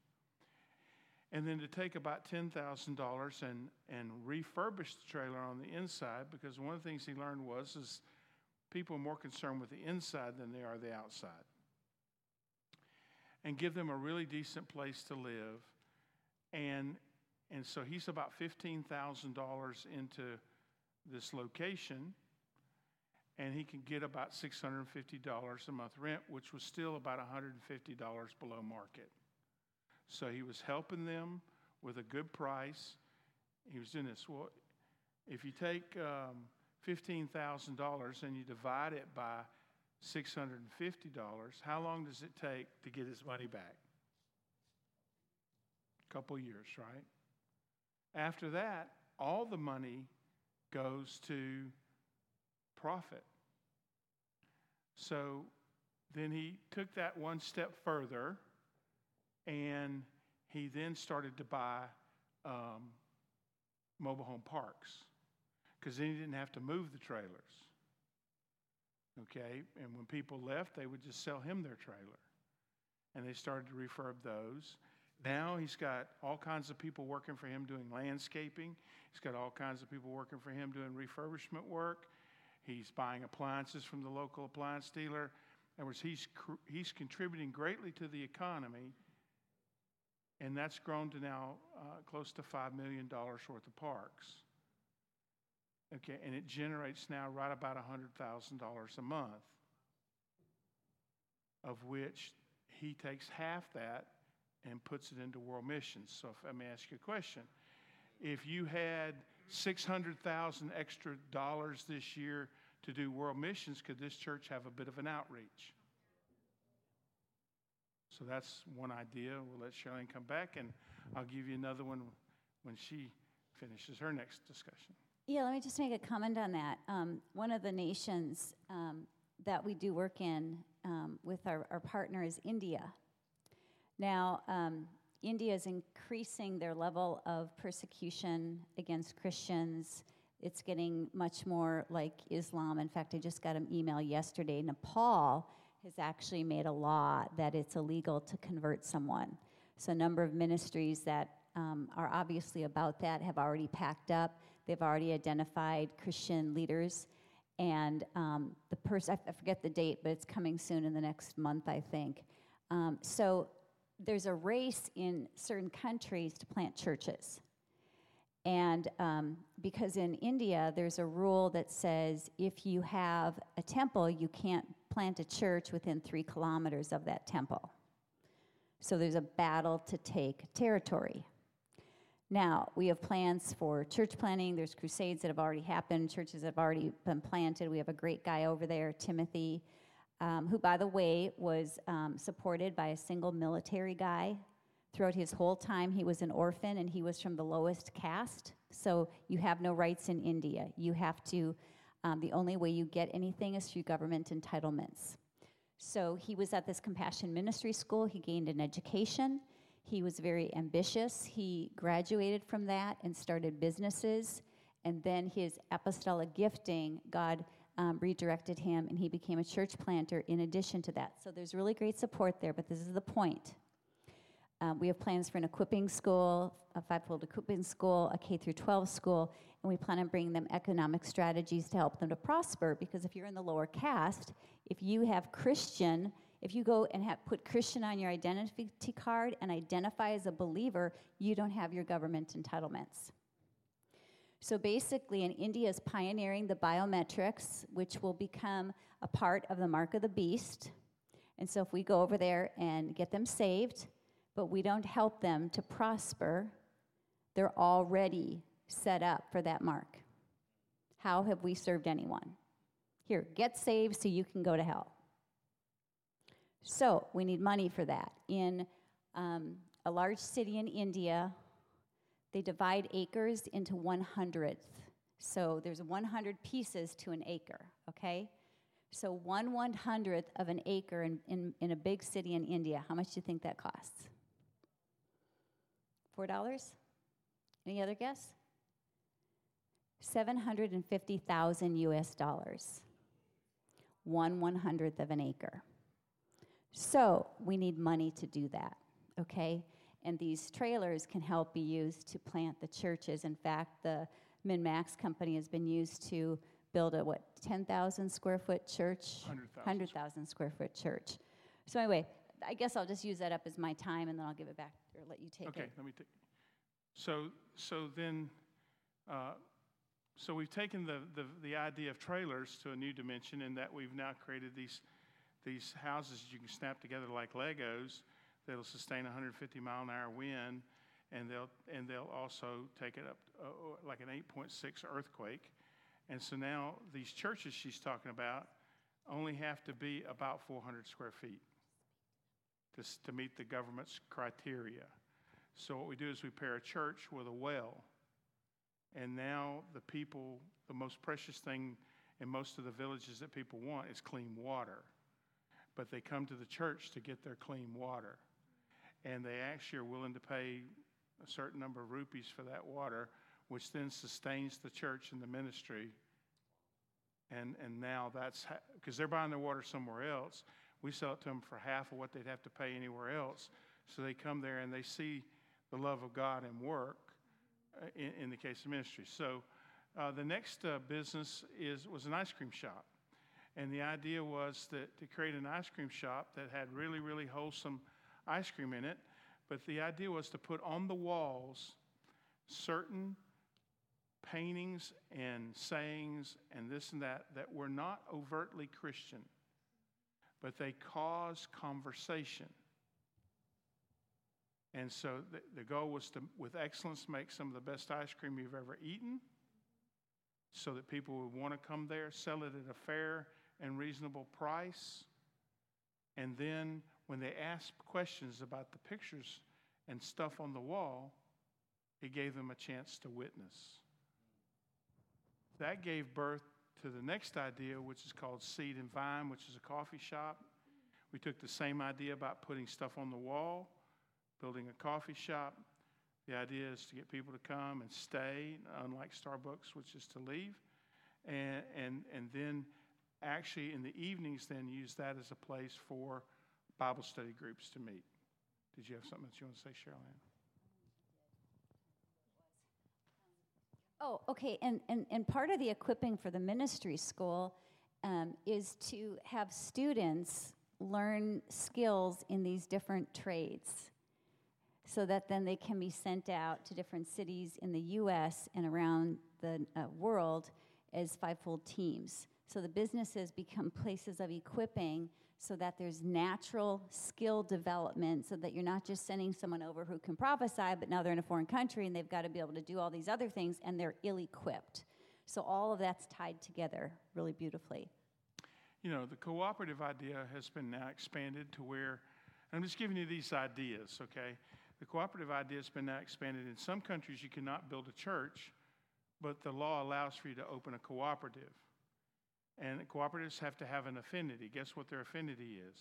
And then to take about $10,000 and, and refurbish the trailer on the inside because one of the things he learned was is people are more concerned with the inside than they are the outside. And give them a really decent place to live. And, and so he's about $15,000 into this location and he can get about $650 a month rent, which was still about $150 below market. So he was helping them with a good price. He was doing this. Well, if you take um, $15,000 and you divide it by $650, how long does it take to get his money back? A couple years, right? After that, all the money goes to profit. So then he took that one step further and he then started to buy um, mobile home parks because then he didn't have to move the trailers. Okay, and when people left, they would just sell him their trailer. And they started to refurb those. Now he's got all kinds of people working for him doing landscaping. He's got all kinds of people working for him doing refurbishment work. He's buying appliances from the local appliance dealer. In other words, he's, he's contributing greatly to the economy, and that's grown to now uh, close to $5 million worth of parks. Okay, and it generates now right about $100,000 a month, of which he takes half that and puts it into world missions. So, if, let me ask you a question. If you had 600,000 extra dollars this year to do world missions, could this church have a bit of an outreach? So that's one idea. We'll let Charlene come back, and I'll give you another one when she finishes her next discussion. Yeah, let me just make a comment on that. Um, one of the nations um, that we do work in um, with our, our partner is India. Now, um, India is increasing their level of persecution against Christians. It's getting much more like Islam. In fact, I just got an email yesterday. Nepal has actually made a law that it's illegal to convert someone. So, a number of ministries that um, are obviously about that have already packed up. They've already identified Christian leaders. And um, the person, I forget the date, but it's coming soon in the next month, I think. Um, so, there's a race in certain countries to plant churches. And um, because in India, there's a rule that says if you have a temple, you can't plant a church within three kilometers of that temple. So there's a battle to take territory. Now, we have plans for church planting. There's crusades that have already happened, churches have already been planted. We have a great guy over there, Timothy, um, who, by the way, was um, supported by a single military guy. Throughout his whole time, he was an orphan and he was from the lowest caste. So you have no rights in India. You have to, um, the only way you get anything is through government entitlements. So he was at this compassion ministry school, he gained an education. He was very ambitious. He graduated from that and started businesses. And then his apostolic gifting, God um, redirected him and he became a church planter in addition to that. So there's really great support there, but this is the point. Um, we have plans for an equipping school, a fivefold equipping school, a K through 12 school, and we plan on bringing them economic strategies to help them to prosper. Because if you're in the lower caste, if you have Christian if you go and have, put Christian on your identity card and identify as a believer, you don't have your government entitlements. So basically, in India is pioneering the biometrics, which will become a part of the mark of the beast. And so if we go over there and get them saved, but we don't help them to prosper, they're already set up for that mark. How have we served anyone? Here, get saved so you can go to hell. So we need money for that. In um, a large city in India, they divide acres into one hundredth. So there's 100 pieces to an acre, okay? So one one hundredth of an acre in, in, in a big city in India, how much do you think that costs? Four dollars? Any other guess? 750,000 US dollars. One one hundredth of an acre. So we need money to do that, okay? And these trailers can help be used to plant the churches. In fact, the MinMax company has been used to build a, what, 10,000 square foot church? 100,000 100,000 square foot church. So, anyway, I guess I'll just use that up as my time and then I'll give it back or let you take okay, it. let me take. So, so then, uh, so we've taken the, the, the idea of trailers to a new dimension in that we've now created these these houses you can snap together like Legos that'll sustain 150 mile an hour wind, and they'll and they'll also take it up uh, uh like an 8.6 earthquake. And so now these churches she's talking about only have to be about 400 square feet to, to meet the government's criteria. So what we do is we pair a church with a well. And now the people, the most precious thing in most of the villages that people want is clean water but they come to the church to get their clean water. And they actually are willing to pay a certain number of rupees for that water, which then sustains the church and the ministry. And, and now that's because they're buying their water somewhere else. We sell it to them for half of what they'd have to pay anywhere else. So they come there and they see the love of God and work uh, in, in, the case of ministry. So uh, the next uh, business is was an ice cream shop. And the idea was that to create an ice cream shop that had really, really wholesome ice cream in it. But the idea was to put on the walls certain paintings and sayings and this and that that were not overtly Christian, but they caused conversation. And so the, the goal was to, with excellence, make some of the best ice cream you've ever eaten so that people would want to come there, sell it at a fair and reasonable price. And then when they asked questions about the pictures and stuff on the wall, it gave them a chance to witness. That gave birth to the next idea, which is called Seed and Vine, which is a coffee shop. We took the same idea about putting stuff on the wall, building a coffee shop. The idea is to get people to come and stay, unlike Starbucks, which is to leave. And, and, and then actually in the evenings then use that as a place for Bible study groups to meet. Did you have something that you want to say, Cheryl Oh, okay. And, and, and part of the equipping for the ministry school um, is to have students learn skills in these different trades. so that then they can be sent out to different cities in the US and around the uh, world as fivefold teams. So the businesses become places of equipping so that there's natural skill development so that you're not just sending someone over who can prophesy, but now they're in a foreign country and they've got to be able to do all these other things and they're ill equipped. So all of that's tied together really beautifully. You know, the cooperative idea has been now expanded to where, I'm just giving you these ideas, okay? The cooperative idea has been now expanded. In some countries, you cannot build a church, but the law allows for you to open a cooperative. And cooperatives have to have an affinity. Guess what their affinity is?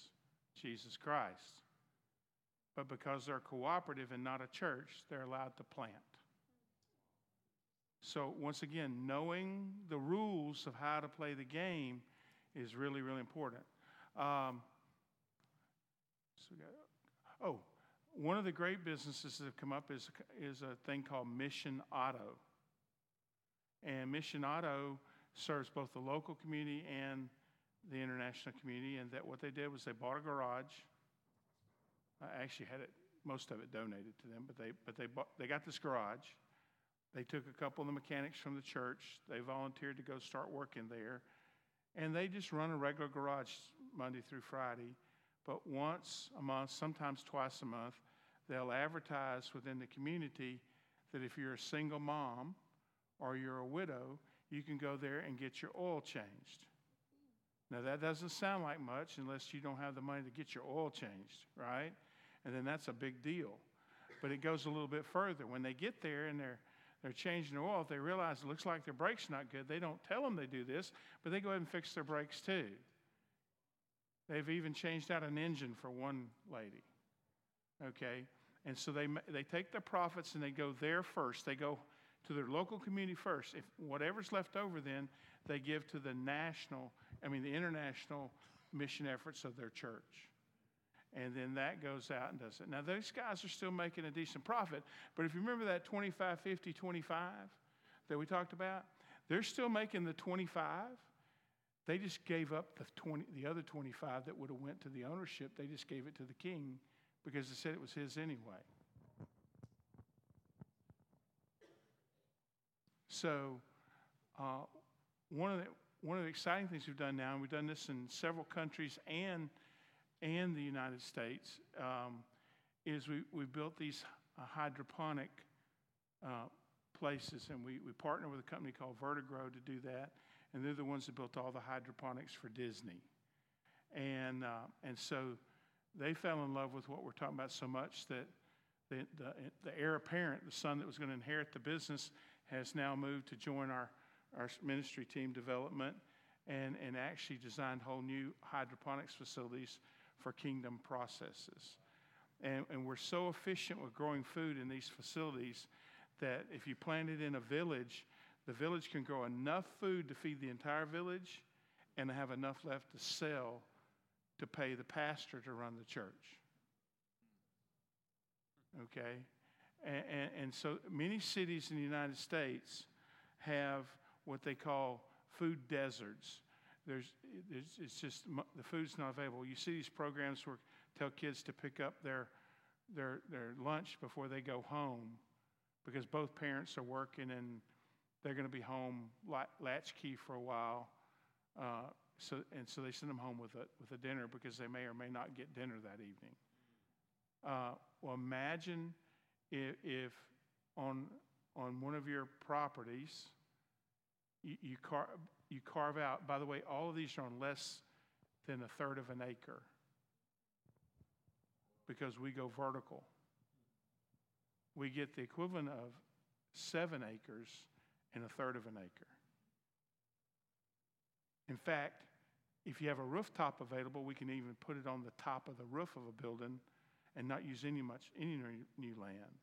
Jesus Christ. But because they're cooperative and not a church, they're allowed to plant. So, once again, knowing the rules of how to play the game is really, really important. Um, so got, oh, one of the great businesses that have come up is, is a thing called Mission Auto. And Mission Auto serves both the local community and the international community. And that what they did was they bought a garage. I actually had it, most of it donated to them, but they, but they, bought, they got this garage. They took a couple of the mechanics from the church. They volunteered to go start working there. And they just run a regular garage Monday through Friday. But once a month, sometimes twice a month, they'll advertise within the community that if you're a single mom or you're a widow, you can go there and get your oil changed. Now, that doesn't sound like much unless you don't have the money to get your oil changed, right? And then that's a big deal. But it goes a little bit further. When they get there and they're they're changing their oil, if they realize it looks like their brake's not good, they don't tell them they do this, but they go ahead and fix their brakes too. They've even changed out an engine for one lady. Okay? And so they, they take the profits and they go there first. They go to their local community first. If whatever's left over, then they give to the national, I mean, the international mission efforts of their church. And then that goes out and does it. Now, those guys are still making a decent profit, but if you remember that 25, 50, 25 that we talked about, they're still making the 25. They just gave up the 20, the other 25 that would have went to the ownership. They just gave it to the king because they said it was his anyway. So, uh, one of the one of the exciting things we've done now, and we've done this in several countries and and the United States, um, is we we built these uh, hydroponic uh, places, and we we partner with a company called Vertigrow to do that, and they're the ones that built all the hydroponics for Disney, and uh, and so they fell in love with what we're talking about so much that the, the, the heir apparent, the son that was going to inherit the business, has now moved to join our, our ministry team development and, and actually designed whole new hydroponics facilities for kingdom processes. And, and we're so efficient with growing food in these facilities that if you plant it in a village, the village can grow enough food to feed the entire village and have enough left to sell to pay the pastor to run the church. Okay? And, and, so many cities in the United States have what they call food deserts. There's, there's, it's just the food's not available. You see these programs where tell kids to pick up their, their, their lunch before they go home because both parents are working and they're going to be home latchkey for a while. Uh, so, and so they send them home with a, with a dinner because they may or may not get dinner that evening. Uh, well, imagine if, if, on, on one of your properties you, you, car, you carve out, by the way, all of these are on less than a third of an acre because we go vertical. We get the equivalent of seven acres in a third of an acre. In fact, if you have a rooftop available, we can even put it on the top of the roof of a building and not use any much any new land.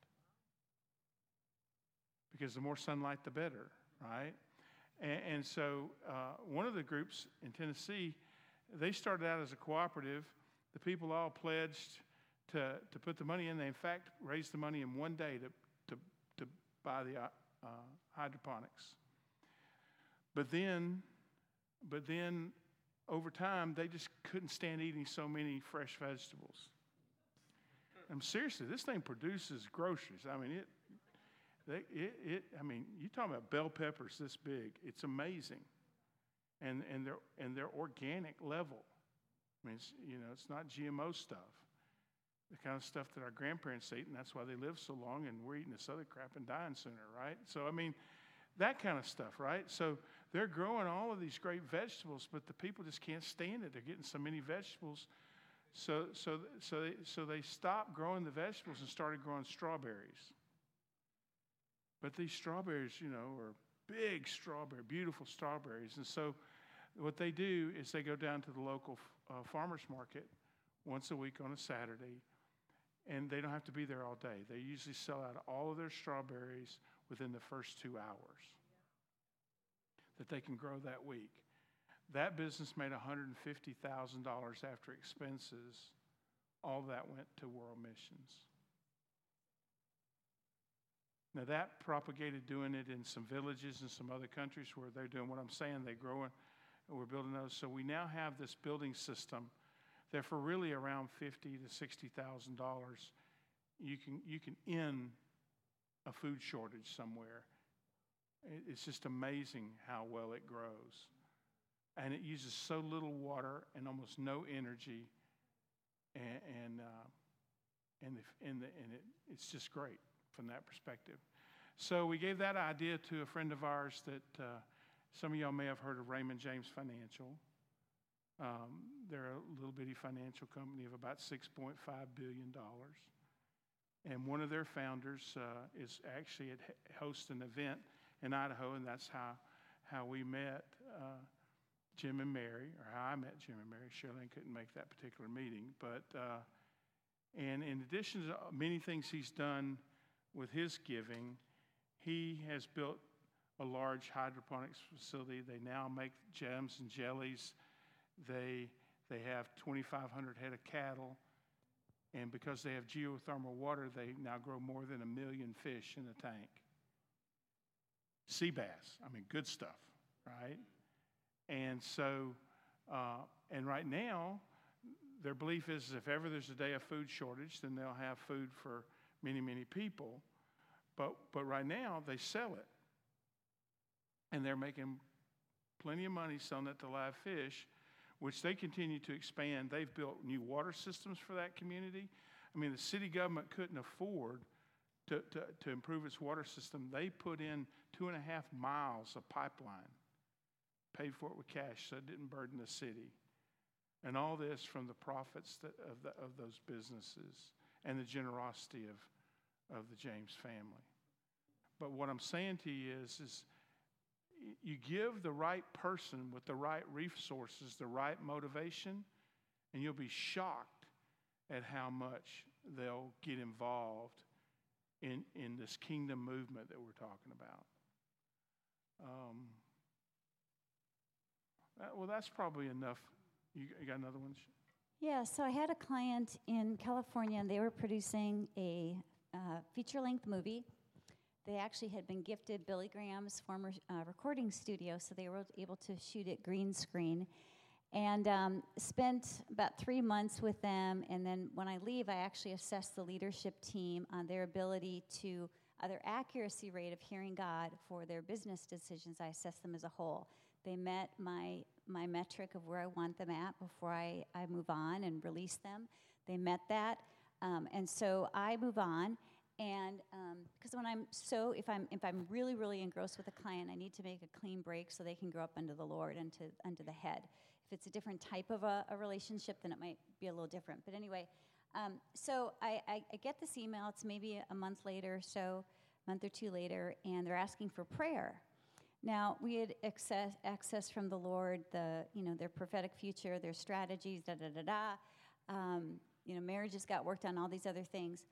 Because the more sunlight, the better, right? And, and so uh, one of the groups in Tennessee, they started out as a cooperative. The people all pledged to, to put the money in. They, in fact, raised the money in one day to, to, to buy the uh, uh hydroponics. But then, but then over time, they just couldn't stand eating so many fresh vegetables. I'm seriously, this thing produces groceries. I mean, it, they, it, it, I mean, you talking about bell peppers this big. It's amazing. And, and, they're, and they're organic level. I mean, it's, you know, it's not GMO stuff. The kind of stuff that our grandparents ate, and that's why they live so long, and we're eating this other crap and dying sooner, right? So, I mean, that kind of stuff, right? So they're growing all of these great vegetables, but the people just can't stand it. They're getting so many vegetables. So, so, so, they, so they stopped growing the vegetables and started growing strawberries. But these strawberries, you know, are big strawberry, beautiful strawberries. And so what they do is they go down to the local uh, farmer's market once a week on a Saturday, and they don't have to be there all day. They usually sell out all of their strawberries within the first two hours that they can grow that week. That business made $150,000 after expenses. All that went to world missions. Now, that propagated doing it in some villages and some other countries where they're doing what I'm saying. They're growing, and we're building those. So we now have this building system that for really around fifty to sixty thousand dollars, you can you can end a food shortage somewhere. It's just amazing how well it grows, and it uses so little water and almost no energy, and and uh, and, the, and, the, and it, it's just great from that perspective. So we gave that idea to a friend of ours that uh, some of y'all may have heard of Raymond James Financial. Um, they're a little bitty financial company of about $6.5 billion. And one of their founders uh, is actually at host an event in Idaho, and that's how, how we met uh, Jim and Mary, or how I met Jim and Mary. Cheryl couldn't make that particular meeting. But, uh, and in addition to many things he's done with his giving, he has built a large hydroponics facility. They now make jams and jellies. They, they have 2,500 head of cattle. And because they have geothermal water, they now grow more than a million fish in a tank. Sea bass, I mean, good stuff, right? And so, uh, and right now, their belief is if ever there's a day of food shortage, then they'll have food for many, many people. But, but right now, they sell it. And they're making plenty of money selling it to live fish, which they continue to expand. They've built new water systems for that community. I mean, the city government couldn't afford to, to, to improve its water system. They put in two and a half miles of pipeline, paid for it with cash so it didn't burden the city. And all this from the profits that, of, the, of those businesses and the generosity of, of the James family. But what I'm saying to you is, is you give the right person with the right resources, the right motivation, and you'll be shocked at how much they'll get involved in, in this kingdom movement that we're talking about. Um, that, well, that's probably enough. You, you got another one? Yeah, so I had a client in California, and they were producing a uh, feature length movie. They actually had been gifted Billy Graham's former uh, recording studio, so they were able to shoot it green screen. And um, spent about three months with them. And then when I leave, I actually assess the leadership team on their ability to, uh, their accuracy rate of hearing God for their business decisions. I assess them as a whole. They met my, my metric of where I want them at before I, I move on and release them. They met that. Um, and so I move on, and because um, when I'm so, if I'm if I'm really really engrossed with a client, I need to make a clean break so they can grow up under the Lord and to under the head. If it's a different type of a, a relationship, then it might be a little different. But anyway, um, so I, I, I get this email. It's maybe a month later, so month or two later, and they're asking for prayer. Now we had access, access from the Lord, the you know their prophetic future, their strategies, da da da da. Um, you know, marriages got worked on, all these other things.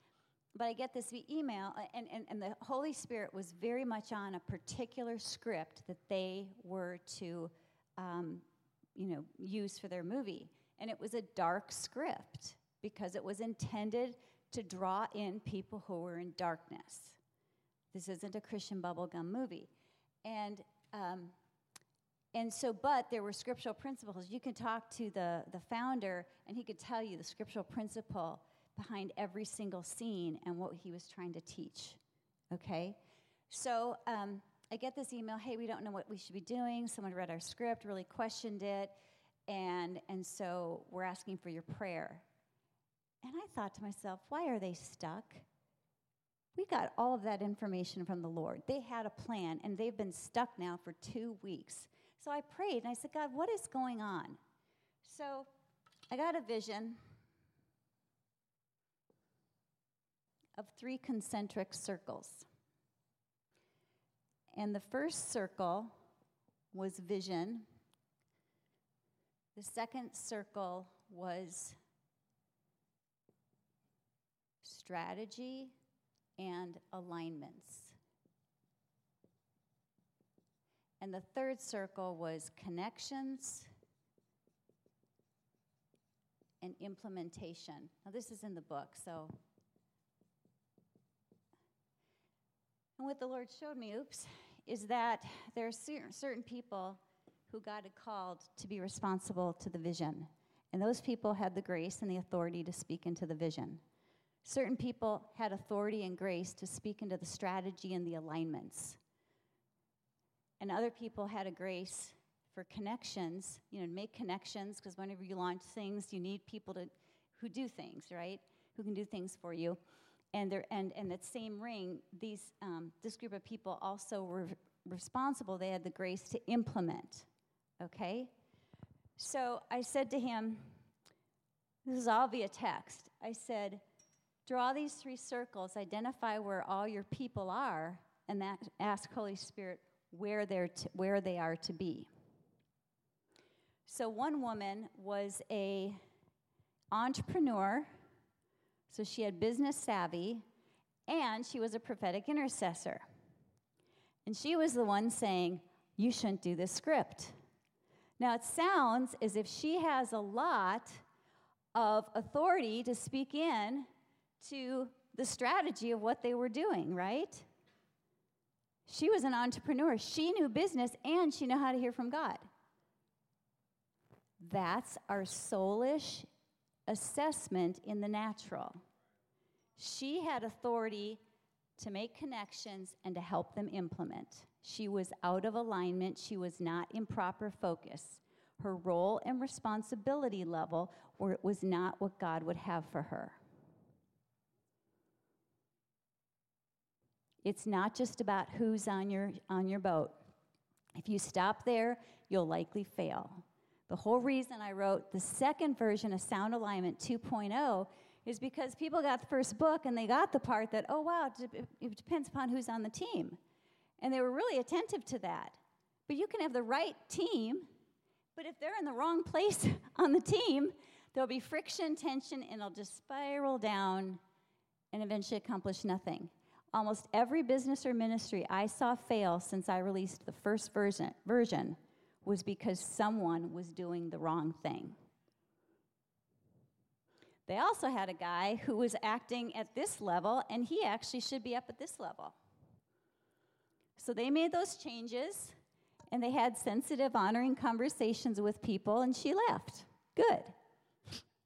But I get this email, and, and, and the Holy Spirit was very much on a particular script that they were to, um, you know, use for their movie. And it was a dark script because it was intended to draw in people who were in darkness. This isn't a Christian bubblegum movie. And um, and so, but there were scriptural principles. You can talk to the, the founder, and he could tell you the scriptural principle behind every single scene and what he was trying to teach. Okay? So um, I get this email hey, we don't know what we should be doing. Someone read our script, really questioned it, and, and so we're asking for your prayer. And I thought to myself, why are they stuck? We got all of that information from the Lord. They had a plan, and they've been stuck now for two weeks. So I prayed and I said, God, what is going on? So I got a vision of three concentric circles. And the first circle was vision, the second circle was strategy and alignments. And the third circle was connections and implementation. Now, this is in the book, so. And what the Lord showed me, oops, is that there are certain people who God had called to be responsible to the vision. And those people had the grace and the authority to speak into the vision. Certain people had authority and grace to speak into the strategy and the alignments. And other people had a grace for connections, you know, make connections, because whenever you launch things, you need people to, who do things, right? Who can do things for you. And, there, and, and that same ring, these, um, this group of people also were responsible. They had the grace to implement, okay? So I said to him, this is all via text. I said, Draw these three circles, identify where all your people are, and that, ask Holy Spirit where, they're to, where they are to be. So one woman was a entrepreneur, so she had business savvy, and she was a prophetic intercessor. And she was the one saying, You shouldn't do this script. Now it sounds as if she has a lot of authority to speak in to the strategy of what they were doing, right? She was an entrepreneur. She knew business and she knew how to hear from God. That's our soulish assessment in the natural. She had authority to make connections and to help them implement. She was out of alignment, she was not in proper focus. Her role and responsibility level were, was not what God would have for her. It's not just about who's on your, on your boat. If you stop there, you'll likely fail. The whole reason I wrote the second version of Sound Alignment 2.0 is because people got the first book and they got the part that, oh, wow, it depends upon who's on the team. And they were really attentive to that. But you can have the right team, but if they're in the wrong place *laughs* on the team, there'll be friction, tension, and it'll just spiral down and eventually accomplish nothing. Almost every business or ministry I saw fail since I released the first version, version was because someone was doing the wrong thing. They also had a guy who was acting at this level, and he actually should be up at this level. So they made those changes, and they had sensitive, honoring conversations with people, and she left. Good.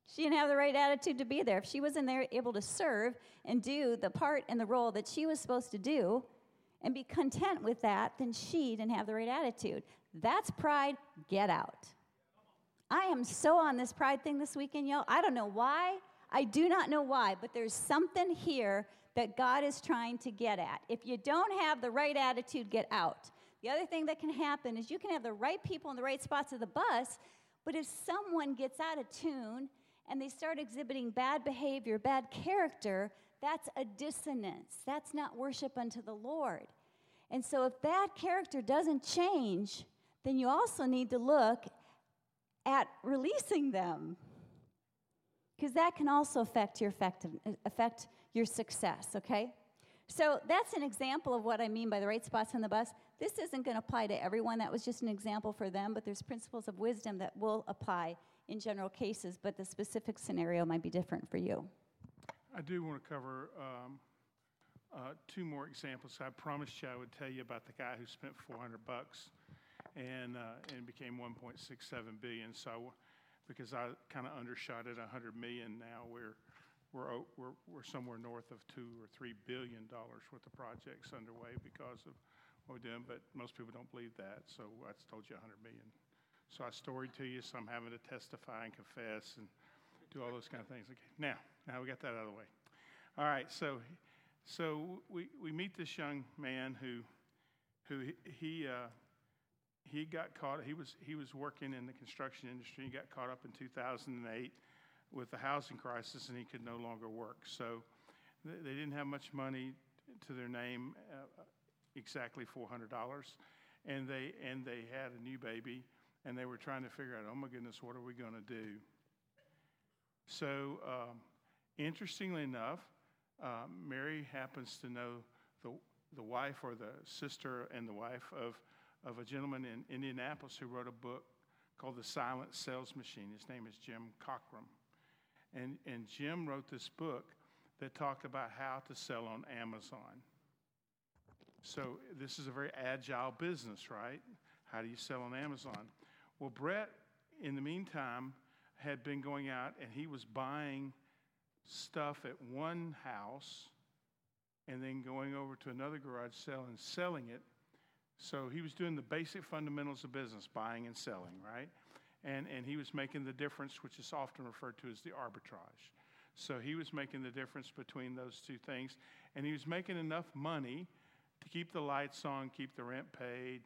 She didn't have the right attitude to be there. If she wasn't there able to serve and do the part and the role that she was supposed to do and be content with that, then she didn't have the right attitude. That's pride. Get out. I am so on this pride thing this weekend, y'all. I don't know why. I do not know why, but there's something here that God is trying to get at. If you don't have the right attitude, get out. The other thing that can happen is you can have the right people in the right spots of the bus, but if someone gets out of tune and they start exhibiting bad behavior, bad character, that's a dissonance. That's not worship unto the Lord. And so, if that character doesn't change, then you also need to look at releasing them. Because that can also affect your, affect your success, okay? So that's an example of what I mean by the right spots on the bus. This isn't going to apply to everyone. That was just an example for them, but there's principles of wisdom that will apply in general cases, but the specific scenario might be different for you. I do want to cover um, uh, two more examples. I promised you I would tell you about the guy who spent 400 bucks and uh, and became 1.67 billion. So, because I kind of undershot it 100 million now, we're we're, we're, we're somewhere north of two or three billion dollars worth of projects underway because of what we're doing, but most people don't believe that, so I just told you a hundred million. So I storied to you, so I'm having to testify and confess and do all those kind of things. Okay, now, now we got that out of the way. All right, so, so we, we meet this young man who, who he- he, uh, he got caught, he was, he was working in the construction industry, he got caught up in 2008 with the housing crisis and he could no longer work. So th- they didn't have much money to their name, uh, exactly $400. And they, and they had a new baby and they were trying to figure out, oh my goodness, what are we going to do? So, um, interestingly enough, uh, Mary happens to know the, the wife or the sister and the wife of, of a gentleman in Indianapolis who wrote a book called The Silent Sales Machine. His name is Jim Cockrum. And, and Jim wrote this book that talked about how to sell on Amazon. So, this is a very agile business, right? How do you sell on Amazon? Well, Brett, in the meantime, had been going out and he was buying stuff at one house and then going over to another garage sale and selling it. So he was doing the basic fundamentals of business, buying and selling, right? And, and he was making the difference, which is often referred to as the arbitrage. So he was making the difference between those two things. And he was making enough money to keep the lights on, keep the rent paid.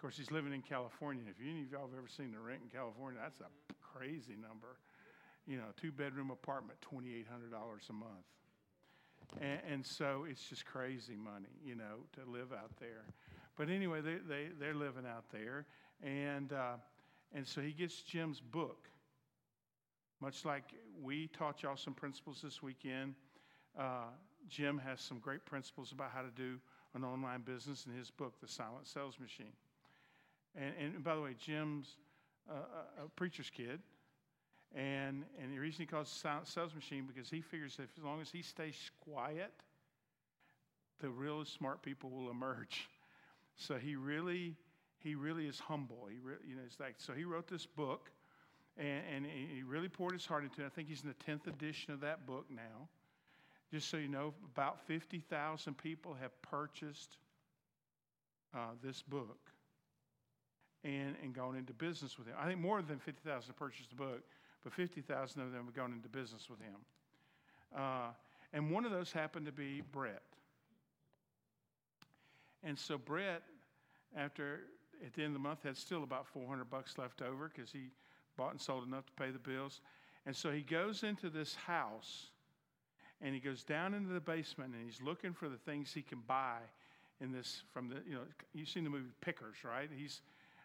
Of course, he's living in California. If any of y'all have ever seen the rent in California, that's a crazy number. You know, two bedroom apartment, $2,800 a month. And, and, so it's just crazy money, you know, to live out there. But anyway, they, they, they're living out there. And, uh, and so he gets Jim's book. Much like we taught y'all some principles this weekend, uh, Jim has some great principles about how to do an online business in his book, The Silent Sales Machine. And, and by the way, Jim's a preacher's kid. And, and the reason he calls it sales machine because he figures that as long as he stays quiet, the real smart people will emerge. So he really, he really is humble. He re, you know, it's like, so he wrote this book and, and he really poured his heart into it. I think he's in the 10th edition of that book now. Just so you know, about 50,000 people have purchased uh, this book and, and gone into business with him. I think more than 50,000 purchased the book, but 50,000 of them have gone into business with him. Uh, and one of those happened to be Brett. And so Brett, after at the end of the month, had still about 400 bucks left over because he bought and sold enough to pay the bills. And so he goes into this house and he goes down into the basement and he's looking for the things he can buy in this from the you know you've seen the movie Pickers, right? He's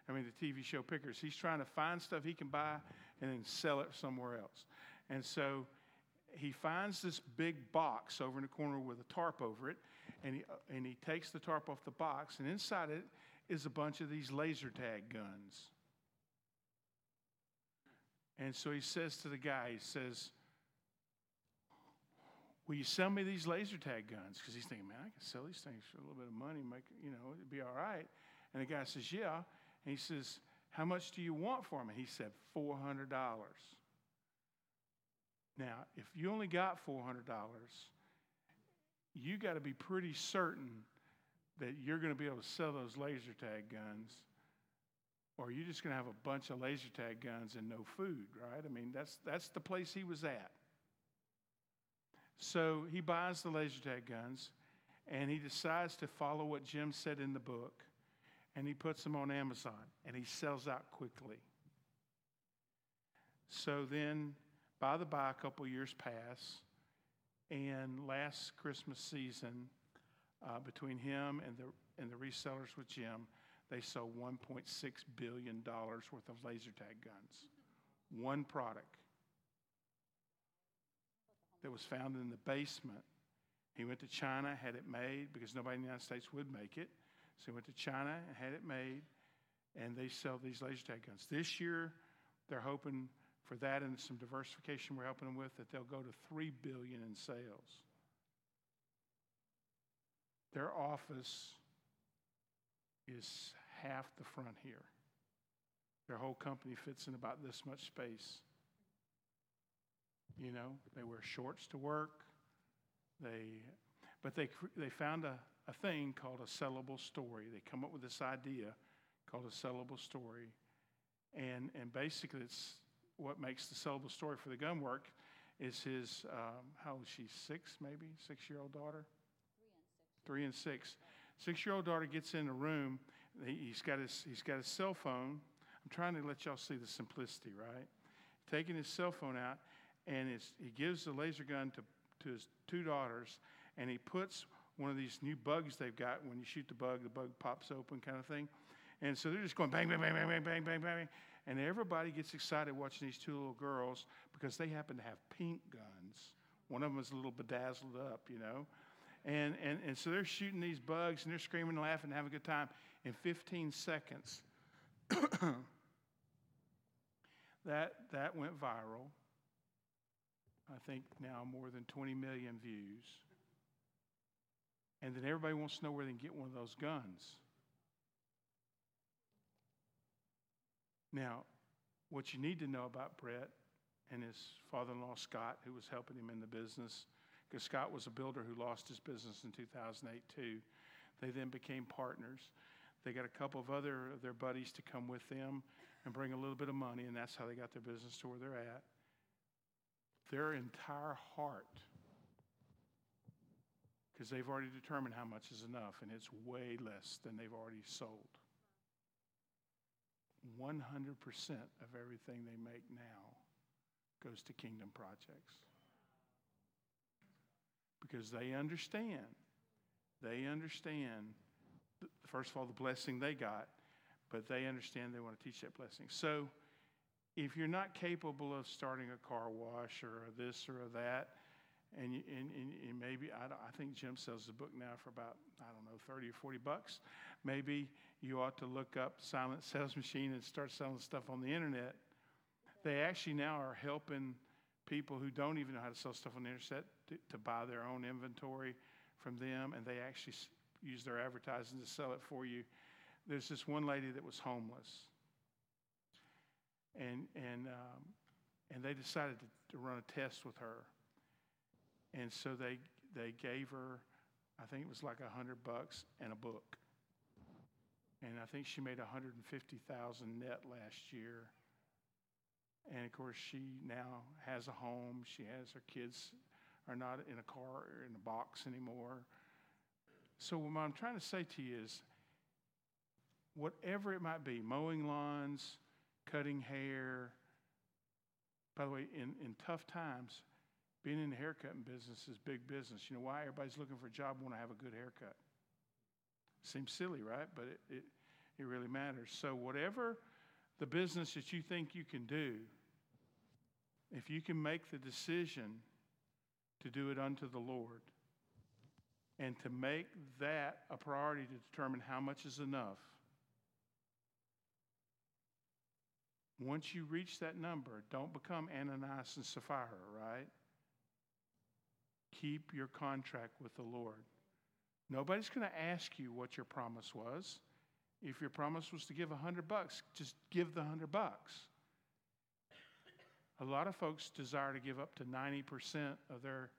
I mean, the TV show Pickers. He's trying to find stuff he can buy and then sell it somewhere else. And so he finds this big box over in the corner with a tarp over it, and he, uh, and he takes the tarp off the box, and inside it is a bunch of these laser tag guns. And so he says to the guy, he says, Will you sell me these laser tag guns? Because he's thinking, man, I can sell these things for a little bit of money, make you know, it'd be all right. And the guy says, Yeah. He says, How much do you want for? And he said, $400. Now, if you only got $400, you got to be pretty certain that you're going to be able to sell those laser tag guns, or you're just going to have a bunch of laser tag guns and no food, right? I mean, that's, that's the place he was at. So he buys the laser tag guns and he decides to follow what Jim said in the book and he puts them on Amazon and he sells out quickly. So then, by the by, a couple years pass, and last Christmas season, uh, between him and the and the resellers with Jim, they sold 1.6 billion dollars worth of laser tag guns. One product that was found in the basement. He went to China, had it made because nobody in the United States would make it. So he went to China and had it made, and they sell these laser tag guns. This year, they're hoping for that and some diversification we're helping them with that they'll go to three billion in sales. Their office is half the front here. Their whole company fits in about this much space. You know, they wear shorts to work. They, but they, they found a, a thing called a sellable story. They come up with this idea called a sellable story. And, and basically, it's what makes the sellable story for the gun work is his, um, how old is she? Six, maybe? Six year old daughter? Three and six. Six year old daughter gets in the room. He- He's got, his, he's got his cell phone. I'm trying to let y'all see the simplicity, right? Taking his cell phone out, and he gives the laser gun to, to his two daughters, and he puts one of these new bugs they've got. When you shoot the bug, the bug pops open, kind of thing. And so they're just going bang, bang, bang, bang, bang, bang, bang, bang. And everybody gets excited watching these two little girls because they happen to have pink guns. One of them is a little bedazzled up, you know. And, and, and so they're shooting these bugs and they're screaming and laughing and having a good time. In 15 seconds, *coughs* that, that went viral. I think now more than 20 million views. And then everybody wants to know where they can get one of those guns. Now, what you need to know about Brett and his father in law, Scott, who was helping him in the business, because Scott was a builder who lost his business in 2008 too. They then became partners. They got a couple of other of their buddies to come with them and bring a little bit of money, and that's how they got their business to where they're at. Their entire heart, because they've already determined how much is enough, and it's way less than they've already sold. 100% of everything they make now goes to kingdom projects. Because they understand, they understand, first of all, the blessing they got, but they understand they want to teach that blessing. So if you're not capable of starting a car wash or this or that, and, and, and, maybe, I, I think Jim sells the book now for about, I don't know, 30 or 40 bucks. Maybe you ought to look up Silent Sales Machine and start selling stuff on the internet. They actually now are helping people who don't even know how to sell stuff on the internet to, to buy their own inventory from them, and they actually use their advertising to sell it for you. There's this one lady that was homeless, and and um, and they decided to, to run a test with her, and so they they gave her, I think it was like a hundred bucks and a book, and I think she made 150,000 net last year. And of course, she now has a home. She has her kids are not in a car or in a box anymore. So what I'm trying to say to you is, whatever it might be, mowing lawns, cutting hair. By the way, in, in tough times, being in the haircutting business is big business. You know why? Everybody's looking for a job, want to have a good haircut. Seems silly, right? But it, it, it really matters. So, whatever the business that you think you can do, if you can make the decision to do it unto the Lord and to make that a priority to determine how much is enough, once you reach that number, don't become Ananias and Sapphira, right? Keep your contract with the Lord. Nobody's going to ask you what your promise was. If your promise was to give a hundred bucks, just give the hundred bucks. A lot of folks desire to give up to 90% of their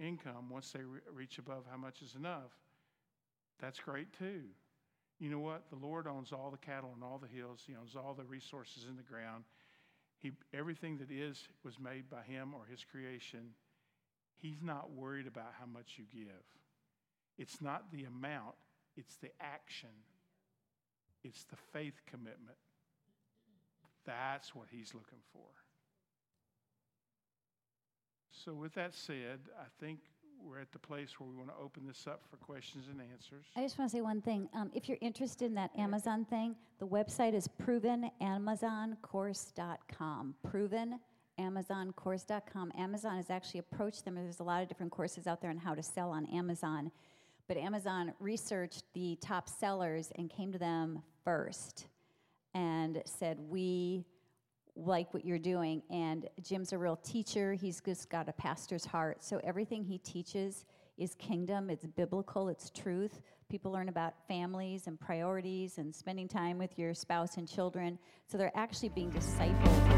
income once they re- reach above how much is enough. That's great too. You know what? The Lord owns all the cattle on all the hills. He owns all the resources in the ground. He, everything that is was made by Him or His creation. He's not worried about how much you give. It's not the amount, it's the action, it's the faith commitment. That's what He's looking for. So, with that said, I think we're at the place where we want to open this up for questions and answers. I just want to say one thing. Um, if you're interested in that Amazon thing, the website is provenamazoncourse.com. Provenamazoncourse.com. Amazon has actually approached them. There's a lot of different courses out there on how to sell on Amazon. But Amazon researched the top sellers and came to them first and said, We like what you're doing. And Jim's a real teacher. He's just got a pastor's heart. So everything he teaches is kingdom, it's biblical, it's truth. People learn about families and priorities and spending time with your spouse and children. So they're actually being discipled